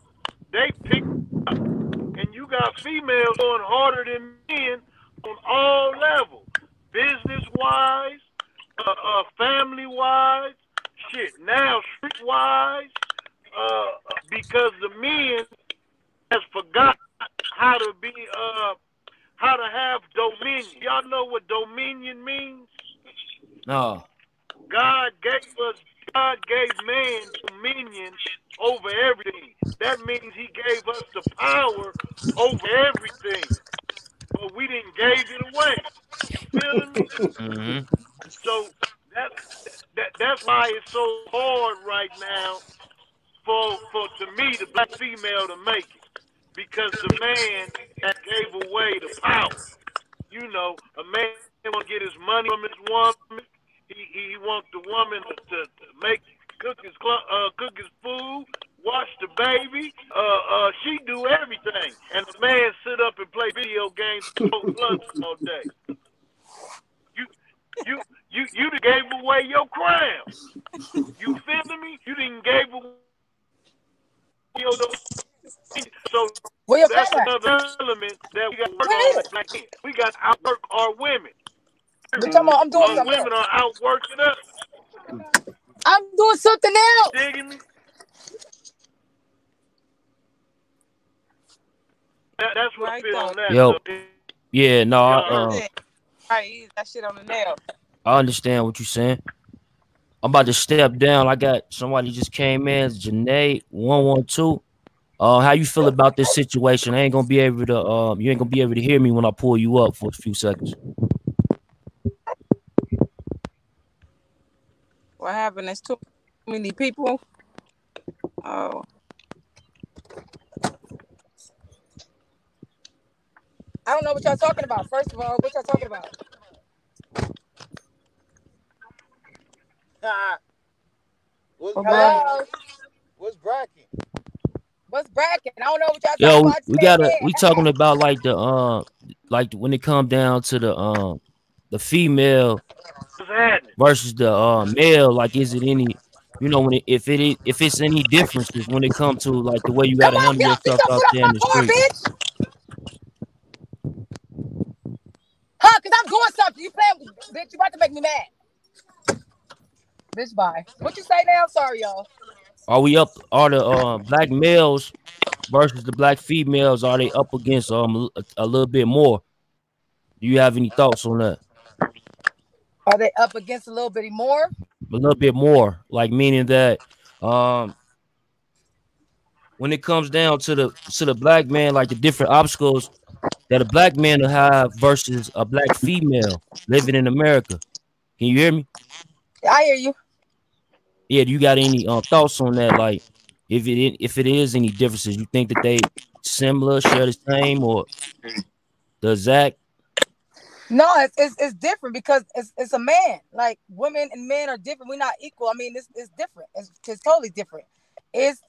they pick up. And you got females going harder than men on all levels. Business wise, uh, uh, family wise, shit, now street wise, uh, because the men has forgot how to be, uh, how to have dominion. Y'all know what dominion means? No. God gave us, God gave man dominion over everything. That means He gave us the power over everything, but we didn't give it away. You feel me? Mm-hmm. So that, that that's why it's so hard right now for for to me the black female to make it because the man gave away the power. You know, a man want to get his money from his woman. He he wants the woman to, to, make cook his uh, cook his food, watch the baby. Uh, uh, she do everything, and the man sit up and play video games, all day. You you you you done gave away your crown. You feel me? You didn't gave away your so Where that's phone another element that we got to work on. is it? Black men. We got to outwork our women. Bitch, I'm, I'm doing Our something women else. are outworking us. I'm doing something else. Digging me? That, that's what I Right feel on that. Yo. So, Yeah, no, I, uh, Yeah. Right, that shit on the nail. I understand what you're saying. I'm about to step down. I got somebody just came in, Janae one one two. Uh, how you feel about this situation? I ain't gonna be able to. Um, you ain't gonna be able to hear me when I pull you up for a few seconds. What happened? There's too many people. Oh, I don't know what y'all talking about. First of all, what y'all talking about? what's Well, bracket? What's bracket? What's bracket? I don't know what y'all Yo, talking we, about. we gotta. We talking about like the uh, like when it come down to the um, the female versus the uh, male? Like, is it any, you know, when it, if it is- if it's any differences when it comes to like the way you gotta Come handle bitch. yourself Get out there in the street? bitch. Huh? Cause I'm doing something. You playing, bitch? You about to make me mad. Bitch, bye. What you say now? Sorry, y'all. Are we up? Are the uh, black males versus the black females? Are they up against um a, a little bit more? Do you have any thoughts on that? Are they up against a little bit more? a little bit more like meaning that um when it comes down to the to the black man like the different obstacles that a black man will have versus a black female living in america can you hear me I hear you. yeah do you got any uh, thoughts on that like if it if it is any differences you think that they similar share the same or the exact No, it's, it's it's different because it's it's a man. Like women and men are different. We're not equal. I mean, it's it's different. It's, it's totally different. It's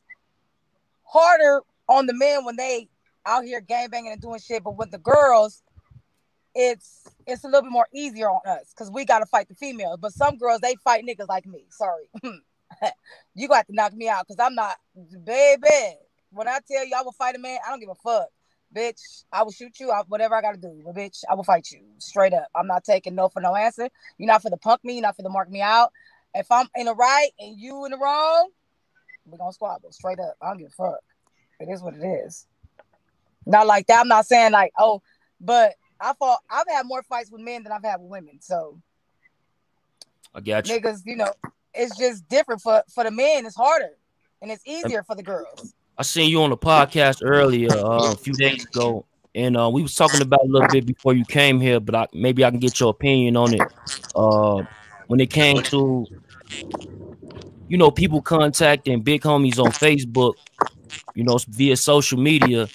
harder on the men when they out here gang banging and doing shit, but with the girls, it's it's a little bit more easier on us because we gotta fight the females. But some girls they fight niggas like me. Sorry, you got to knock me out because I'm not, baby. When I tell you I will fight a man, I don't give a fuck. Bitch, I will shoot you. I, whatever I gotta do, but bitch, I will fight you straight up. I'm not taking no for no answer. You're not for the punk me. You're not for the mark me out. If I'm in the right and you in the wrong, we're gonna squabble straight up. I don't give a fuck. It is what it is. Not like that. I'm not saying like, oh, but I fought. I've had more fights with men than I've had with women. So i got you niggas, you know, it's just different for for the men. It's harder and it's easier for the girls. I seen you on the podcast earlier uh, a few days ago, and uh, we was talking about a little bit before you came here, but I, maybe I can get your opinion on it. Uh, when it came to, you know, people contacting big homies on Facebook, you know, via social media,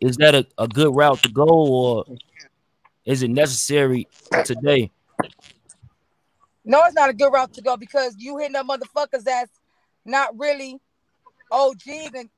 is that a, a good route to go, or is it necessary today? No, it's not a good route to go because you hitting up motherfuckers that's not really OGs and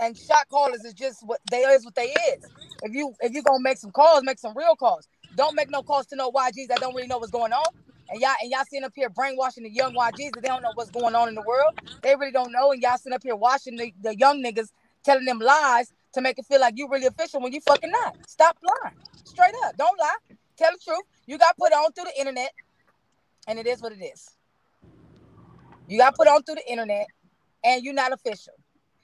and shot callers is just what they is what they is. If you if you gonna make some calls, make some real calls. Don't make no calls to no YGs that don't really know what's going on. And y'all and y'all sitting up here brainwashing the young YGs that they don't know what's going on in the world. They really don't know, and y'all sitting up here watching the, the young niggas telling them lies to make it feel like you really official when you fucking not. Stop lying. Straight up. Don't lie. Tell the truth. You got put on through the internet, and it is what it is. You got put on through the internet, and you're not official.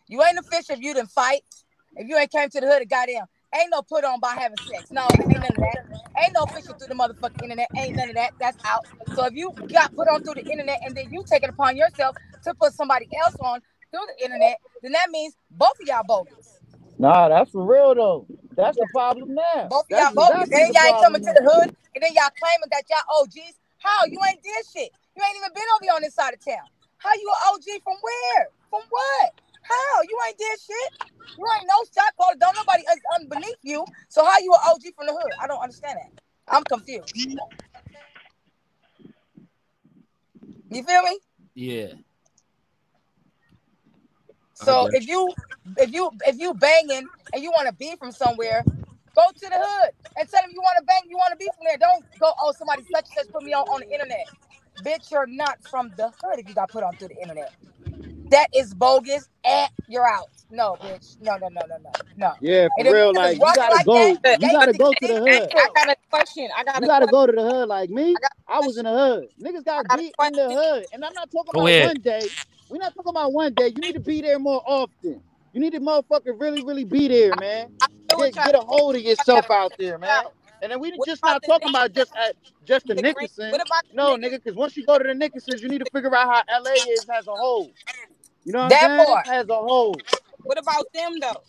You ain't official if you didn't fight. If you ain't came to the hood goddamn. Ain't no put on by having sex. No, ain't none of that. Ain't no official through the motherfucking internet. Ain't none of that. That's out. So if you got put on through the internet and then you take it upon yourself to put somebody else on through the internet, then that means both of y'all bogus. Nah, that's for real though. That's the problem now. Both of y'all bogus. exactly then the y'all ain't problem coming to the hood and then y'all claiming that y'all OGs. How? You ain't did shit. You ain't even been over here on this side of town. How you an OG from where? From what? How? You ain't did shit. You ain't no shot caller. Don't nobody is underneath you. So how you an OG from the hood? I don't understand that. I'm confused. You feel me? Yeah. So if you if you if you banging and you want to be from somewhere, go to the hood and tell them you want to bang, you want to be from there. Don't go, oh somebody such and such put me on on the internet. Bitch, you're not from the hood if you got put on through the internet. That is bogus. And you're out. No, bitch. No, no, no, no, no, no. Yeah, for if real. Like you gotta like go. that, You gotta go to the hood. I got a question. I got You a gotta question. go to the hood like me. I I was in the hood. Niggas got got a beat in the hood. And I'm not talking Go about ahead. one day. We're not talking about one day. You need to be there more often. You need to motherfucker really, really be there, man. Get, get a hold of yourself out there, man. And then we What just not talking about just at uh, just the the green? Nickersons. What about the No, nigga, because once you go to the Nickersons, you need to figure out how LA is as a whole. You know what That I'm saying? part. As a whole. What about them though?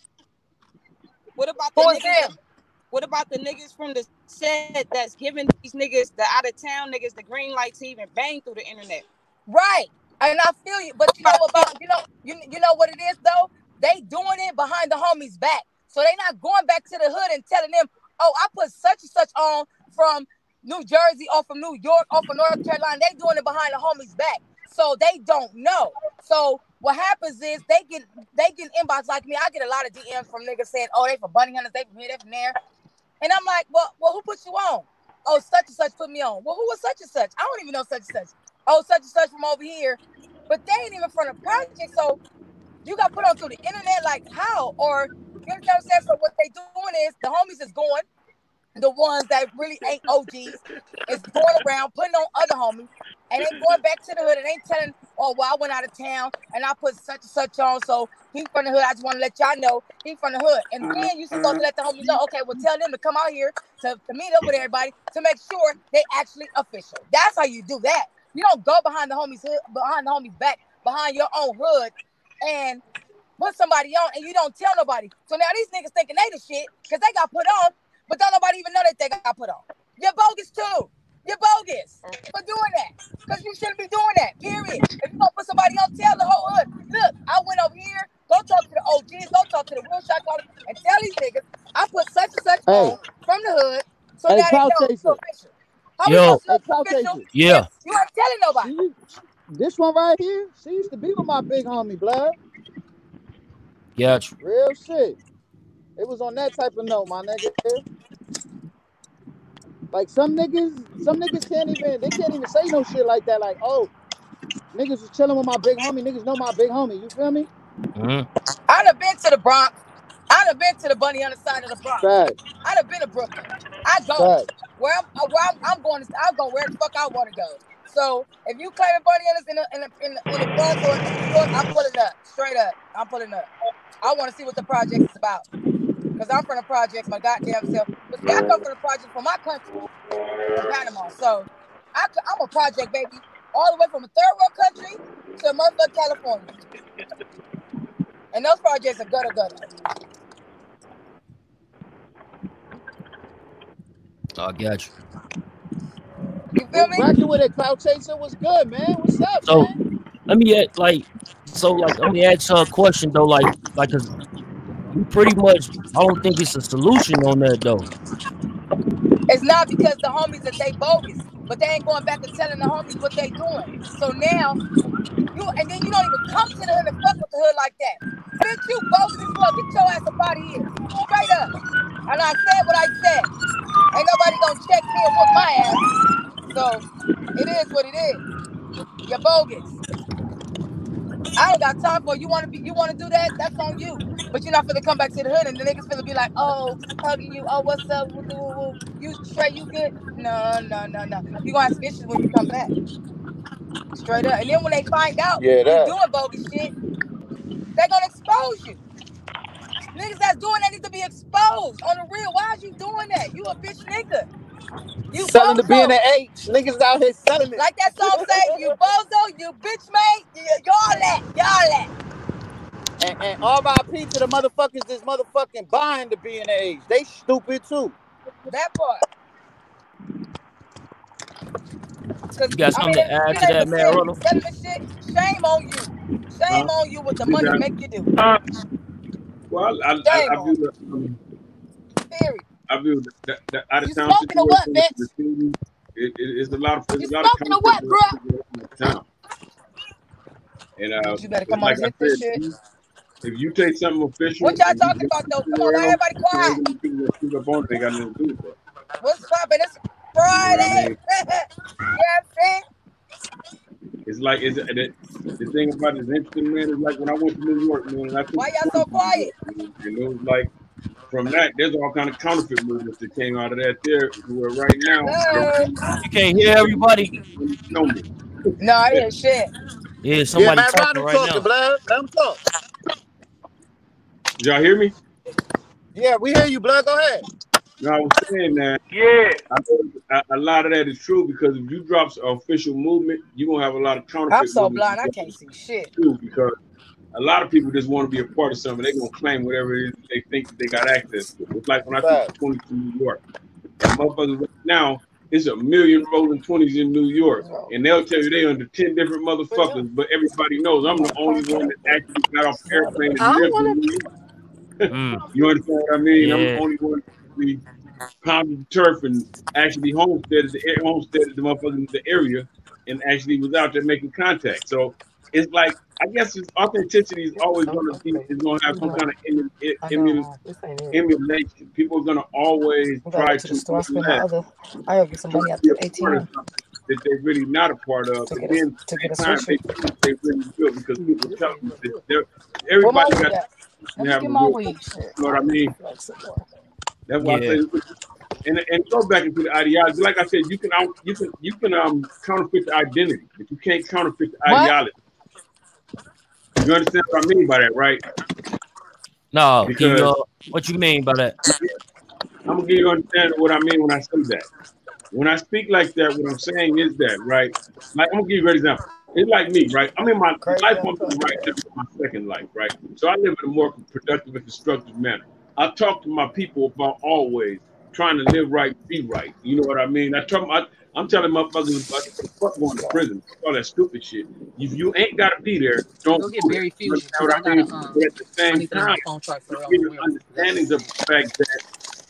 What about the niggas? them? What about the niggas from the set that's giving these niggas the out of town niggas the green light to even bang through the internet? Right. And I feel you, but you know about you know you you know what it is though. They doing it behind the homies' back, so they not going back to the hood and telling them, "Oh, I put such and such on from New Jersey or from New York or from North Carolina." They doing it behind the homies' back, so they don't know. So what happens is they get they get inbox like me. I get a lot of DMs from niggas saying, "Oh, they for Bounty Hunters, they from here, they from there," and I'm like, "Well, well, who put you on?" oh, such and such put me on. Well, who was such and such? I don't even know such and such. Oh, such and such from over here, but they ain't even from the project. So you got put onto the internet like how? Or you know what I'm saying? So what they doing is the homies is going, the ones that really ain't OGs is going around putting on other homies, and they going back to the hood and ain't telling, oh well, I went out of town and I put such and such on, so he from the hood. I just want to let y'all know he from the hood. And then you supposed to let the homies know, okay, well tell them to come out here to, to meet up with everybody to make sure they actually official. That's how you do that. You don't go behind the homies hood, behind the homies back, behind your own hood, and put somebody on and you don't tell nobody. So now these niggas thinking they the shit because they got put on, but don't nobody even know that they got put on. You're bogus too. You're bogus for doing that. Because you shouldn't be doing that. Period. If you gonna put somebody on, tell the whole hood. Look, I went over here. Go talk to the OGs. Go talk to the real shot callers and tell these niggas I put such and such Hey. on from the hood. So Hey, now they know it's Chaser. official. How we Yo. supposed to know Hey, it's Cloud official? Chaser. Yeah. You ain't telling nobody. See, this one right here, she used to be with my big homie, blood. Got you. Real shit. It was on that type of note, my nigga. Like some niggas, some niggas can't even they can't even say no shit like that. Like, oh, niggas was chilling with my big homie. Niggas know my big homie. You feel me? Mhm. I done been to the Bronx. I done been to the bunny on the side of the Bronx. Fact, I done been to Brooklyn. I go fact. where I'm, where I'm, I'm going. To, I'm going where the fuck I want to go. So if you claim a bunny on us in the in the, in the, in the Bronx or in York, I'm pulling up straight up. I'm pulling up. I want to see what the project is about because I'm from the projects, my goddamn self. But see, I come from the project from my country, from Panama. So I'm a project baby, all the way from a third world country to motherfucking California. And those projects are gutter gutter. I got you. You feel me? Rocking with it, Cloud Chaser was good, man. What's up, So man? let me ask, like, so like, let me ask her a question though, like, like, cause you pretty much, I don't think it's a solution on that though. It's not because the homies that they bogus, but they ain't going back and telling the homies what they doing. So now you and then you don't even come to the hood and fuck with the hood like that. Bitch, you bogus as fuck. Get your ass up out of here. Straight up. And I said what I said. Ain't nobody gonna check me and whoop my ass. So it is what it is. You're bogus. I don't got time for it. you. Want to be? You want to do that? That's on you. But you're not finna come back to the hood and the niggas finna be like, oh, hugging you. Oh, what's up? Woo, woo, woo. You straight? You good? No, no, no, no. You gonna have some issues when you come back. Straight up. And then when they find out Yeah, you that. doing bogus shit, they gonna expose you. Niggas that's doing that need to be exposed on the real. Why is you doing that? You a bitch nigga. You Selling the B and bozo. the H. Niggas out here selling it. Like that song say, you bozo, you bitch mate, y- y'all that, y'all that. And, and RIP to the motherfuckers that's motherfucking buying the B and the H. They stupid too. That part. Cause You got I mean, something to add to that, man, selling, Ronald? selling shit, shame on you. Shame Huh? on you with the money got- make you do. Uh, well, I, I, I, I on view um, Period. I the, the out You of town or what, situation. bitch? The city, it, it, it's a lot of You a lot of what, conflict bruh? in the town. And uh, you better come like and I said, shit. if you, take something official, What y'all talking about though? Come on, everybody quiet? gonna be people that speak up on it. They got nothing to do with that. What's poppin'? It's You know what I Friday. you know what I'm saying? It's like it's the, the thing about it is interesting, man. Is like when I went to New York, man, and I Why y'all so tour to New quiet? And it was like from that, there's all kind of counterfeit movements that came out of that there. Where right now, Hello? You can't hear everybody. know. No, I didn't hear shit. Yeah, Yeah, somebody man, talking Ronald right talking, now. blood. Let him talk. Did y'all hear me? Yeah, we hear you, blood. Go ahead. No, I was saying that Yeah. I a, a lot of that is true because if you drop official movement, you're gonna have a lot of counterfeit I'm so blind, I can't see shit. too because a lot of people just want to be a part of something. They're gonna claim whatever it is they think that they got access to. It's like when I took Fact. the 20 to New York. Motherfuckers right now, it's a million rolling 20s in New York. And they'll tell you they under 10 different motherfuckers, but everybody knows I'm the only one that actually got off the airplane and lived in New York. Mm. You understand what I mean? I'm the only one that actually pounded the turf and actually homesteaded the homesteaded the motherfuckers in the area and actually was out there making contact. So it's like I guess it's authenticity is always going to be is going to have some kind of emu- I emu- know. This ain't it. emulation. People are going to always try to to store. I spend other. I gotta some money out be the a part of ATM that they're really not a part of. to get a then to get a time, they they really will because people tell them that they're, everybody got? Let to have get a my weed. You know what I mean? That's why I say, and and go back into the ideology. Like I said, you can out, you can you can um counterfeit the identity, but you can't counterfeit the What? Ideology. You understand what I mean by that, right? No, Because you, uh, what you mean by that? I'm gonna give you understand what I mean when I say that. When I speak like that, what I'm saying is that, right? Like I'm gonna give you an example. It's like me, right? I'm in my Crazy life I'm top. in right now, my second life, right? So I live in a more productive and constructive manner. I talk to my people about always trying to live right, be right. You know what I mean? I talk, I, I'm telling motherfuckers about the fuck going to prison, all that stupid shit. If you ain't gotta be there, don't Go get do it. Berry You Fusion understand because what I I got mean? um. But at the I same to get time, phone charged you real. get an real. understanding of the fact that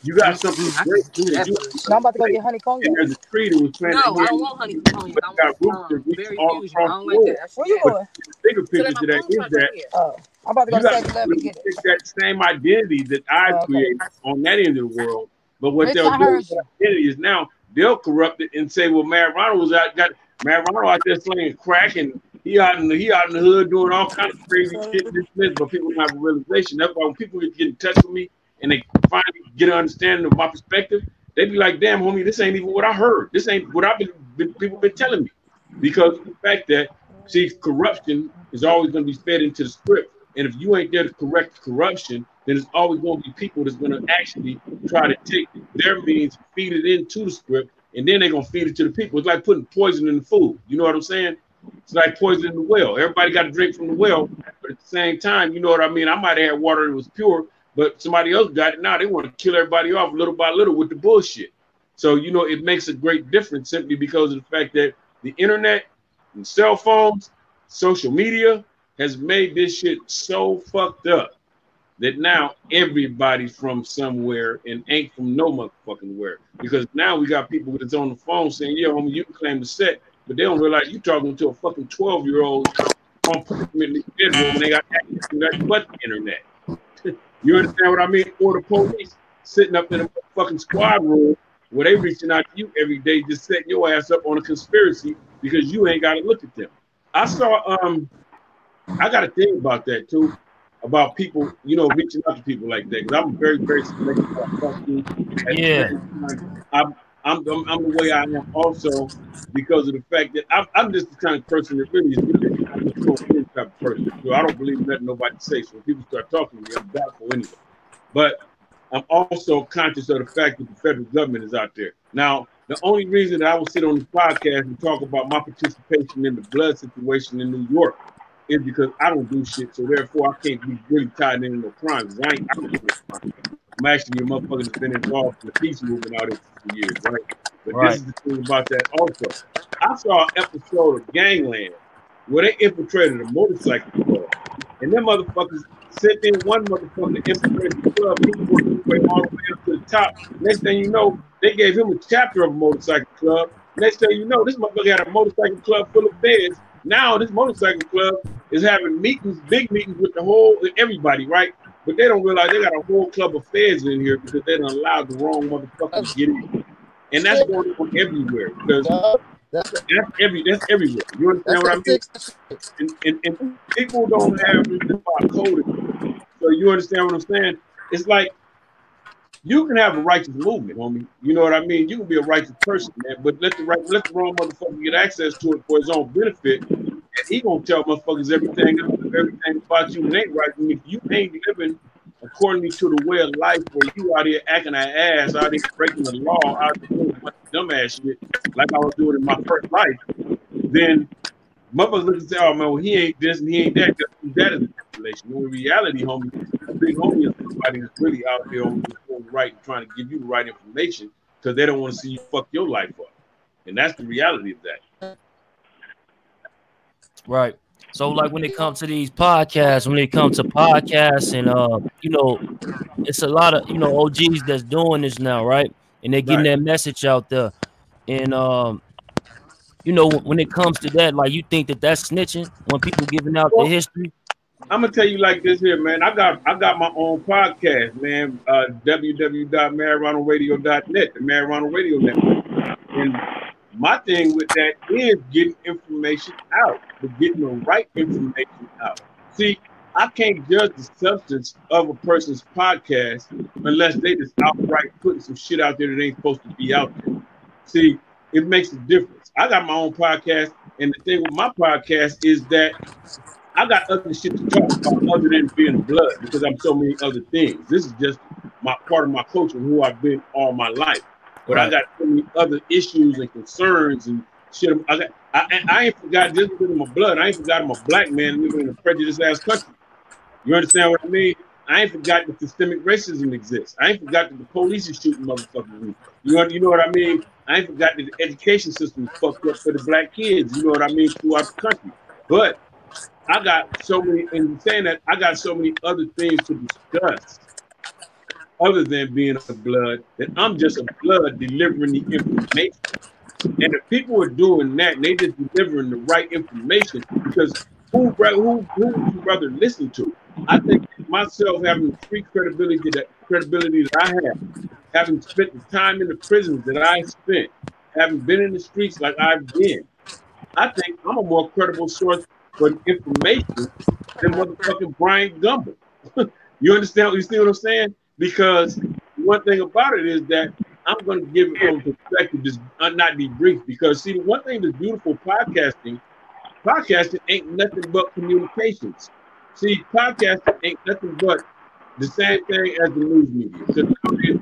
you got something Mm, I great do that that you bullshit. I'm about to go get honey and cognac. there's a tree that was planted No, I don't want honey but cognac. I got want roots that um reach Berry all Fusion. I across don't the like world. that. That Where shit you But going? the bigger So let picture my to that phone is charge right that here. Oh, I'm about to go you to got 7 and that get it. that same identity that I've Oh, okay. created on that end of the world. But what Mitch, they'll I do heard with you. identity is now they'll corrupt it and say, well, Mad Ronald was out got Mad Ronald out there slinging crack and he out in the he out in the hood doing all kinds of crazy shit this, this, but people don't have a realization. That's why when people get, in touch with me and they finally get an understanding of my perspective, they be like, damn homie, this ain't even what I heard. This ain't what I've been, been people been telling me. Because the fact that see corruption is always going to be fed into the script. And if you ain't there to correct corruption, then it's always going to be people that's going to actually try to take their means, feed it into the script, and then they're going to feed it to the people. It's like putting poison in the food. You know what I'm saying? It's like poison in the well. Everybody got to drink from the well, but at the same time, you know what I mean? I might have had water that was pure, but somebody else got it. Now they want to kill everybody off little by little with the bullshit. So, you know, it makes a great difference simply because of the fact that the internet and cell phones, social media has made this shit so fucked up that now everybody from somewhere and ain't from no motherfucking where. Because now we got people that's on the phone saying, yeah, homie, you can claim the set, but they don't realize you talking to a fucking 12 year old on permanently and they got access to that but internet. you understand what I mean? Or the police sitting up in a fucking squad room where they reaching out to you every day, just setting your ass up on a conspiracy because you ain't got to look at them. I saw, um, I got a thing about that too, about people, you know, reaching out to people like that. Because I'm very, very selective about talking. Yeah. I'm, I'm, I'm, I'm the way I am also because of the fact that I'm, I'm just the kind of person that really is really I'm social type of person. So I don't believe nothing nobody says. So when people start talking to me, I'm doubtful anyway. But I'm also conscious of the fact that the federal government is out there. Now, the only reason that I will sit on this podcast and talk about my participation in the blood situation in New York is because I don't do shit. So therefore, I can't be really tied into no crimes. I ain't. I don't do crime. I'm actually a motherfucker that's been involved in the peace movement all for years, right? But Right. this is the thing about that also. I saw an episode of Gangland where they infiltrated a motorcycle club, and them motherfuckers sent in one motherfucker to infiltrate the club. He way all the way up to the top. Next thing you know, they gave him a chapter of a motorcycle club. Next thing you know, this motherfucker had a motorcycle club full of beds. Now this motorcycle club is having meetings, big meetings with the whole everybody, right? But they don't realize they got a whole club of feds in here because they don't allow the wrong motherfuckers to get in. And that's going on everywhere because That's that's every that's everywhere. You understand what I mean? And, and, and people don't have this about code. So you understand what I'm saying? It's like you can have a righteous movement, homie. You know what I mean? You can be a righteous person, man, but let the right let the wrong motherfucker get access to it for his own benefit. He gonna tell motherfuckers everything everything about you and ain't right. And if you ain't living according to the way of life where you out here acting an ass, out here breaking the law, out here doing a bunch of shit, like I was doing in my first life, then motherfuckers look and say, oh man, well, he ain't this and he ain't that. That- is manipulation. When in reality, homie, the big homie is somebody that's really out there on the right and trying to give you the right information because they don't want to see you fuck your life up. And that's the reality of that. Right. So like when it comes to these podcasts, when it comes to podcasts and uh, you know, it's a lot of you know OGs that's doing this now, right? And they're getting Right. that message out there. And um you know, when it comes to that, like you think that that's snitching when people giving out the history? I'm gonna tell you like this here, man. I got I got my own podcast, man. Uh, www.madronaldradio.net, the Mad Ronald Radio Network. And my thing with that is getting information out, but getting the right information out. See, I can't judge the substance of a person's podcast unless they just outright putting some shit out there that ain't supposed to be out there. See, it makes a difference. I got my own podcast, and the thing with my podcast is that I got other shit to talk about other than being blood because I'm so many other things. This is just my part of my culture, who I've been all my life. But I got so many other issues and concerns and shit. I got, I, I- ain't forgot just because of my blood. I ain't forgot I'm a black man living in a prejudiced ass country. You understand what I mean? I ain't forgot that systemic racism exists. I ain't forgot that the police is shooting motherfuckers. You know, you know what I mean? I ain't forgot that the education system is fucked up for the black kids. You know what I mean? Throughout the country. But I got so many, in saying that, I got so many other things to discuss other than being a blood that I'm just a blood delivering the information. And if people are doing that, and they just delivering the right information because who who who would you rather listen to? I think myself having the free credibility that credibility that I have, having spent the time in the prisons that I spent, having been in the streets like I've been, I think I'm a more credible source for information than motherfucking Bryant Gumbel. you understand? You see what I'm saying? Because one thing about it is that I'm going to give it from perspective, just uh, not be brief. Because see, the one thing that's beautiful podcasting, podcasting ain't nothing but communications. See, podcasting ain't nothing but the same thing as the news media. Because nowadays,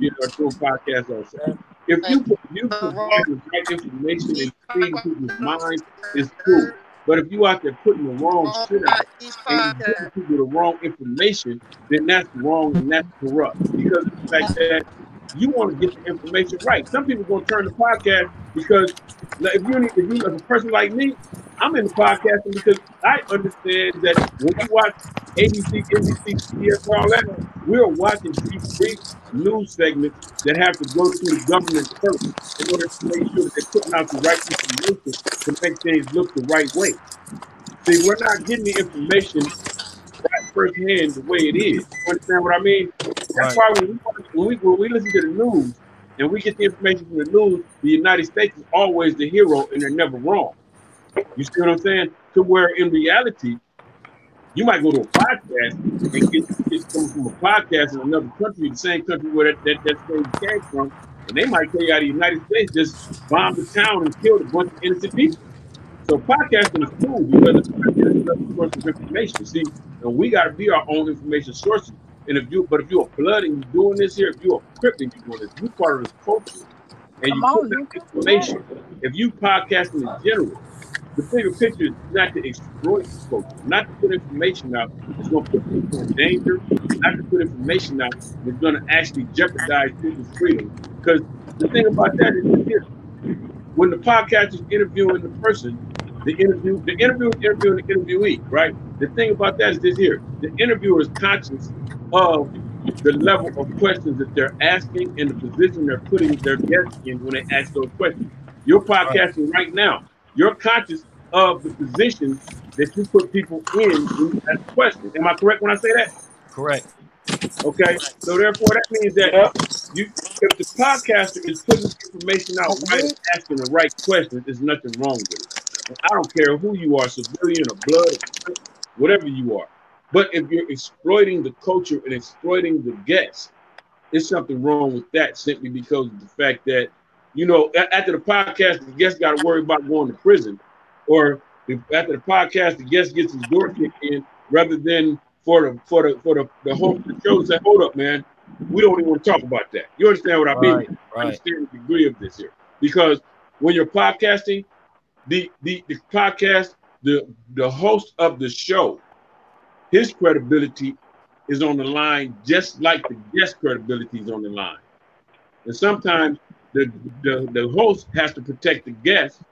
you know, doing podcasts also. If you if you provide the right information and feeding people's minds, it's cool. But if you out there putting the wrong shit out and you giving people the wrong information, then that's wrong and that's corrupt. Because of the fact that you want to get the information right. Some people gonna turn the podcast because if you if you as a person like me, I'm in the podcasting because I understand that when we watch ABC, NBC, CBS, all that, we're watching these big news segments that have to go through the government first in order to make sure that they're putting out the right information to make things look the right way. See, we're not getting the information firsthand the way it is. You understand what I mean? That's Right. why when we, when we when we listen to the news and we get the information from the news, the United States is always the hero and they're never wrong. You see what I'm saying? To where in reality, you might go to a podcast and get, get something from a podcast in another country, the same country where that, that, that thing came from, and they might tell you how the United States just bombed the town and killed a bunch of innocent people. So podcasting is cool because it's another source of information. See, and we got to be our own information sources. And if you, but if you're a blood and you're doing this here, if you're a crip and you're doing this, you're part of this culture, and you on, put that information. If you podcasting in general, the bigger picture is not to exploit the culture, not to put information out that's going to put people in danger, not to put information out that's going to actually jeopardize people's freedom. Because the thing about that is when the podcast is interviewing the person, the interview, the interviewer is interviewing the interviewee, right? The thing about that is this here: the interviewer is conscious of the level of questions that they're asking and the position they're putting their guests in when they ask those questions. You're podcasting right now. You're conscious of the position that you put people in when you ask questions. Am I correct when I say that? Correct. Okay, so therefore that means that you, if the podcaster is putting information out right asking the right questions, there's nothing wrong with it. I don't care who you are, civilian or blood, whatever you are. But if you're exploiting the culture and exploiting the guests, there's something wrong with that simply because of the fact that, you know, after the podcast, the guest got to worry about going to prison, or if after the podcast, the guest gets his door kicked in, rather than for the for the for the, the the show to say, hold up, man, we don't even want to talk about that. You understand what I mean? Right, right. Understand the degree of this here. Because when you're podcasting, the the, the podcast, the the host of the show, his credibility is on the line just like the guest credibility is on the line. And sometimes the, the, the host has to protect the guest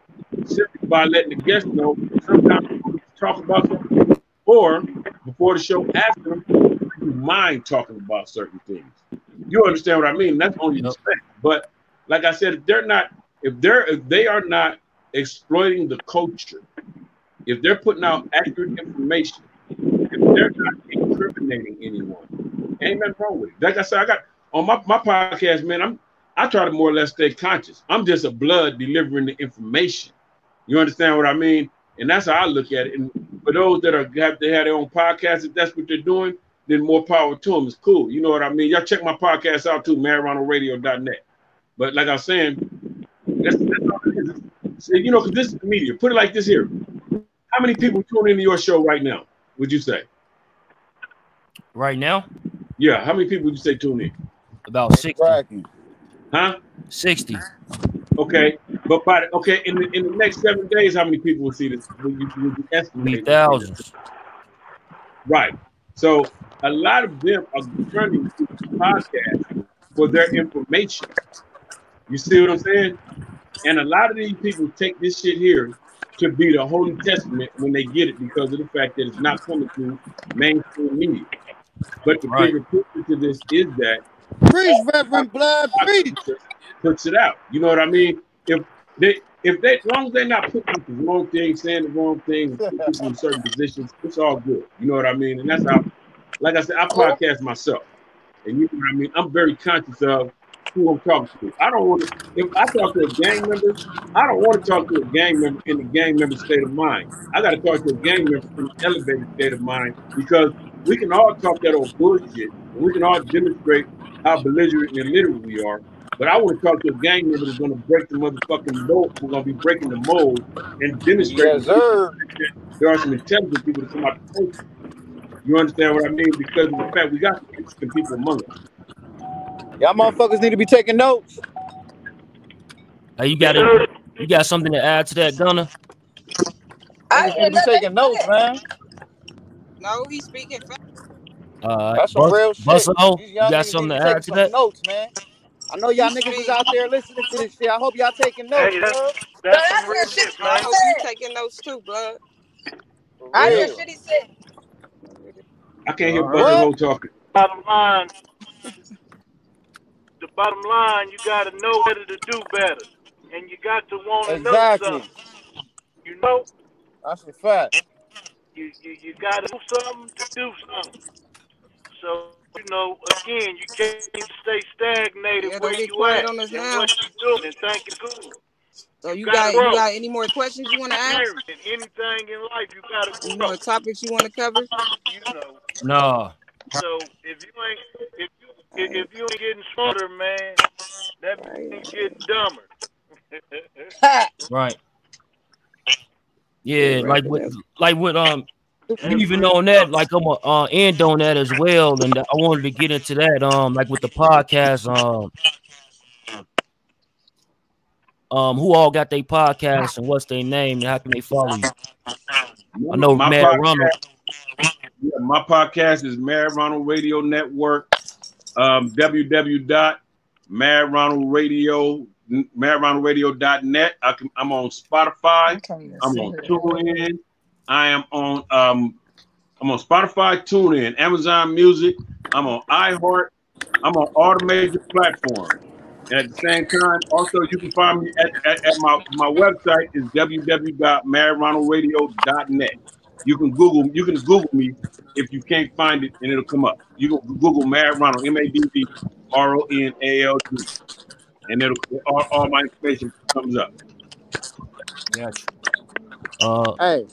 simply by letting the guest know sometimes you need to talk about something or before the show ask them do you mind talking about certain things. You understand what I mean? That's only respect. But like I said, if they're not, if they're if they are not exploiting the culture, if they're putting out accurate information, if they're not incriminating anyone, ain't nothing wrong with it. Like I said, I got on my, my podcast, man, I'm I try to more or less stay conscious. I'm just a blood delivering the information. You understand what I mean? And that's how I look at it. And for those that are have to have their own podcast, if that's what they're doing, then more power to them. It's cool. You know what I mean? Y'all check my podcast out too, MadRonaldRadio.net. But like I was saying, that's, that's all it is. So, you know, because this is the media. Put it like this here. How many people tune into your show right now? Would you say? Right now, Yeah. How many people would you say tune in? about 60. Huh? 60. Okay. But by the, okay, in the in the next seven days, how many people will see this? Will you, will you estimate? thousands. Right. So a lot of them are turning to the podcast for their information. You see what I'm saying? And a lot of these people take this shit here to be the Holy Testament when they get it because of the fact that it's not coming through mainstream media. But the Right. bigger picture to this is that Preach, Reverend Blood, preach. puts it out. You know what I mean? If they if they as long as they're not putting the wrong thing, saying the wrong thing, putting people in certain positions, it's all good. You know what I mean? And that's how like I said, I podcast myself. And you know what I mean? I'm very conscious of who I'm talking to. I don't want to if I talk to a gang member, I don't want to talk to a gang member in the gang member state of mind. I gotta talk to a gang member in an elevated state of mind because we can all talk that old bullshit and we can all demonstrate how belligerent and illiterate we are. But I want to talk to a gang member that's going to break the motherfucking mold. We're going to be breaking the mold and demonstrating Yes, sir. there are some intelligent people that come out the. You understand what I mean? Because of the fact we got some interesting people among us. Y'all motherfuckers need to be taking notes. Hey, you got it. You got something to add to that, Gunner? I Niggas need to be taking notes, man. No, he's speaking. facts. Uh, That's some real shit. Buster you got something need to add to some that? Notes, man. I know y'all niggas is out there listening to this shit. I hope y'all taking notes. Hey, that's bro. that's that's some real real shit, shit, I man. hope you taking notes too, blood. For I hear shit he said. I can't hear All Buster right. Ho talking. Bottom line, the bottom line, you got to know better to do better, and you got to want to know Exactly. something. You know, That's a fact. you you, you got to do something to do something. So you know, again, you can't stay stagnated Yeah, where you quiet at on us and now. what you doing and think it's good. So you gotta got you got any more questions you want to ask? Anything in life, you got to Any grow. more topics you want to cover? You know. No. So if you ain't if you if if you ain't getting smarter, man, that means you getting dumber. Right. Yeah, like with like with um even real on that, like I'm a uh, end on that as well, and I wanted to get into that. Um, like with the podcast, um, um, who all got their podcast and what's their name and how can they follow you? I know My Mad podcast- Ronald. Yeah, my podcast is Mad Ronald Radio Network. Um, www.madronaldradio madronaldradio.net. I can, I'm on Spotify. I'm on TuneIn. I am on um, I'm on Spotify, TuneIn, Amazon Music. I'm on iHeart. I'm on all the major platforms. And at the same time, also you can find me at, at, at my my website is www.madronaldradio.net. You can Google you can Google me if you can't find it and it'll come up. You can Google Mad Ronald M A D D R O N A L D, and it'll all, all my information comes up. Gotcha. Uh, Hey,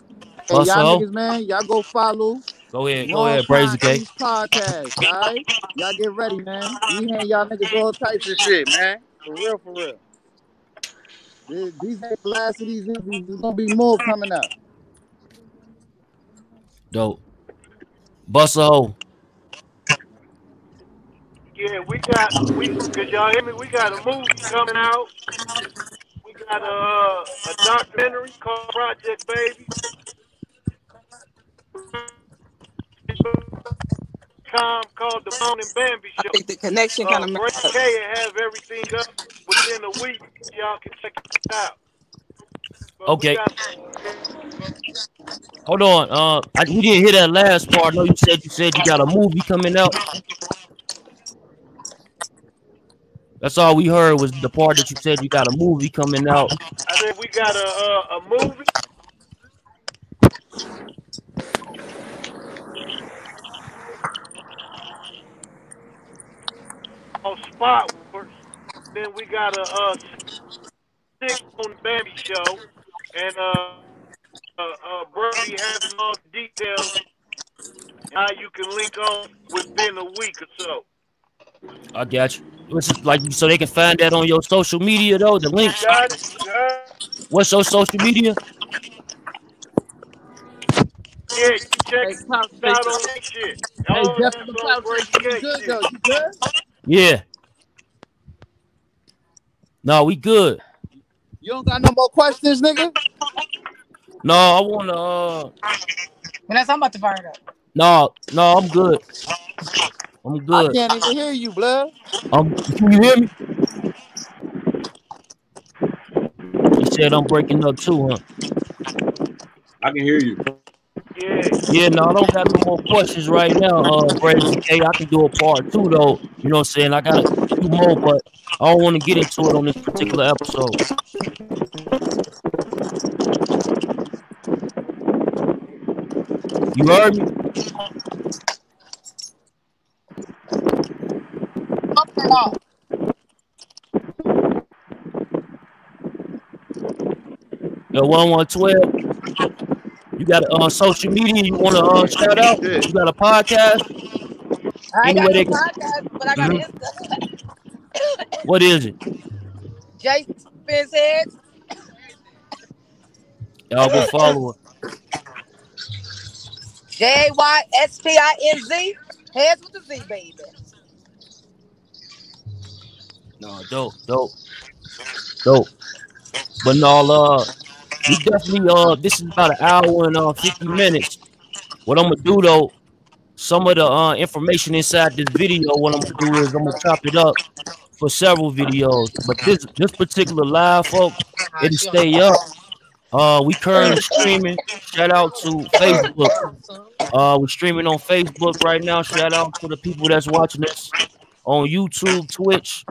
hey, Buster y'all niggas, man, y'all go follow. go ahead, go ahead, Brazy Time K. Podcast, all right? Y'all get ready, man. We hand y'all niggas all types of shit, man. For real, for real. These, these ain't the last of these interviews. There's gonna be more coming up. Dope. Bust a hole. Yeah, we got we cause y'all hear me. We got a movie coming out. We got a a documentary called Project Baby. Com called the Bone and Bambi I think the connection kind Uh, of Ray messed. K will have everything up within a week. Y'all can check it out. Okay. Hold on. Uh, I, we didn't hear that last part. No, you said you said you got a movie coming out. That's all we heard was the part that you said you got a movie coming out. I said we got a uh, a movie. On Spot Wars. Then we got a uh, six on the Bambi show, and uh, uh, uh, Brody has all the details how you can link on within a week or so. I got you. Which is like so they can find that on your social media though. The link. Got it? Got it? What's your social media? Yeah, you check it out on that shit. Hey, All Jeff that's the on Cloud Break Chaser, you Gate good shit. though? You good? Yeah. No, we good. You don't got no more questions, nigga? No, I wanna uh Vanessa, I'm about to fire it up. no, no, I'm good. I'm good. I can't even hear you, blood. Um can you hear me? You said I'm breaking up too, huh? I can hear you. Yeah. No, I don't got no more questions right now. Uh Brazy K, I can do a part two though. You know what I'm saying? I got a few more, but I don't want to get into it on this particular episode. You heard me? Yo, one one twelve. You got a uh, social media you want to uh, shout out? You got a podcast? I ain't got they no can- podcast, but I got Mhm. What is it? Jason Spence Heads. Y'all go follow her. J Y S P I N Z. Heads with the Z, baby. No, dope, dope, dope. But no, uh, we definitely uh, this is about an hour and uh, fifty minutes. What I'm gonna do though, some of the uh information inside this video, what I'm gonna do is I'm gonna chop it up for several videos. But this this particular live, folks, it'll stay up. Uh, we currently streaming. Shout out to Facebook. Uh, we're streaming on Facebook right now. Shout out to the people that's watching us on YouTube, Twitch.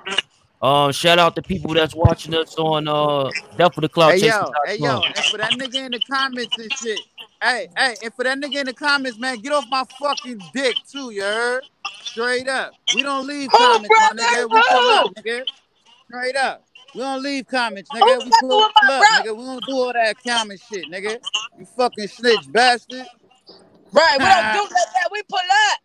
Uh, shout out to people that's watching us on uh, Death for the Cloud Hey yo, hey yo, and for that nigga in the comments and shit. Hey, hey, and for that nigga in the comments, man, get off my fucking dick too, you heard? Straight up. We don't leave Who, comments, my nigga. We pull Who? up, nigga. Straight up. We don't leave comments, Who nigga. We pull up, bro? nigga. We don't do all that comment shit, nigga. You fucking snitch bastard. Right, we don't do that. that. We pull up.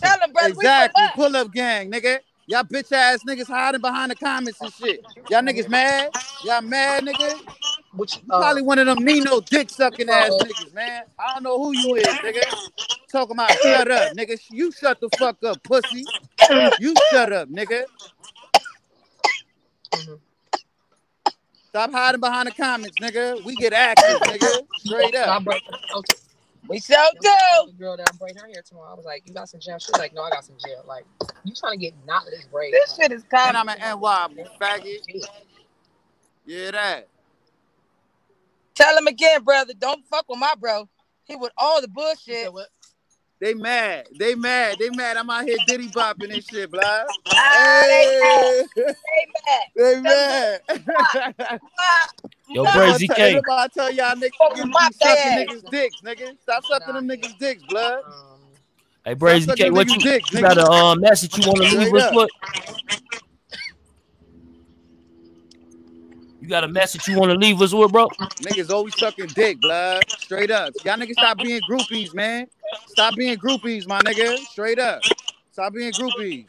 Tell them, brother, Exactly. we pull up. Pull up gang, nigga. Y'all bitch ass niggas hiding behind the comments and shit. Y'all niggas mad? Y'all mad, nigga? Which You uh, probably one of them Nino dick sucking ass niggas, man. I don't know who you is, nigga. Talking about shut up, nigga. You shut the fuck up, pussy. You shut up, nigga. Stop hiding behind the comments, nigga. We get active, nigga. Straight up. Brother, okay, We so do. the girl that I'm braiding her hair tomorrow. I was like, "You got some gel?" She's like, "No, I got some gel." Like, you trying to get not this braid? This shit is And kind I'm an NY, faggot. Yeah, that. Tell him again, brother. Don't fuck with my bro. He with all the bullshit. They mad. They mad. They mad. I'm out here diddy bopping and shit, blah. Ah, they Hey. They mad. They mad. Yo, Nah, Brazy tell- tell y'all niggas Fucking you be my sucking niggas dicks, nigga. Stop sucking them niggas dicks, blood. Um, Hey, Brazy K, what you, dick, you got a uh, message you want to leave us up. with? You got a message you want to leave us with, bro? Niggas always sucking dick, blood. Straight up. Y'all niggas stop being groupies, man. Stop being groupies, my nigga. Straight up. Stop being groupies.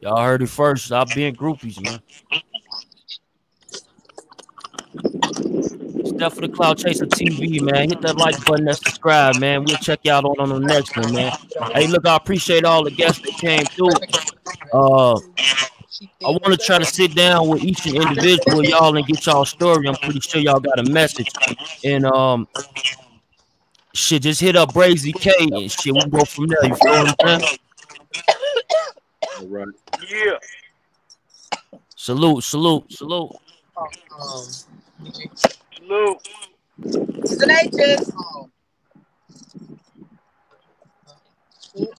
Y'all heard it first. Stop being groupies, man. Steph for the Cloud Chaser TV, man. Hit that like button, that subscribe, man. We'll check y'all out on the next one, man. Hey, look, I appreciate all the guests that came through. Uh, I want to try to sit down with each individual y'all and get y'all story. I'm pretty sure y'all got a message. And um, shit, just hit up Brazy K and shit. We go from there. You feel what I'm saying? All right. Yeah. Salute, salute, salute. um, Salute. Snitches.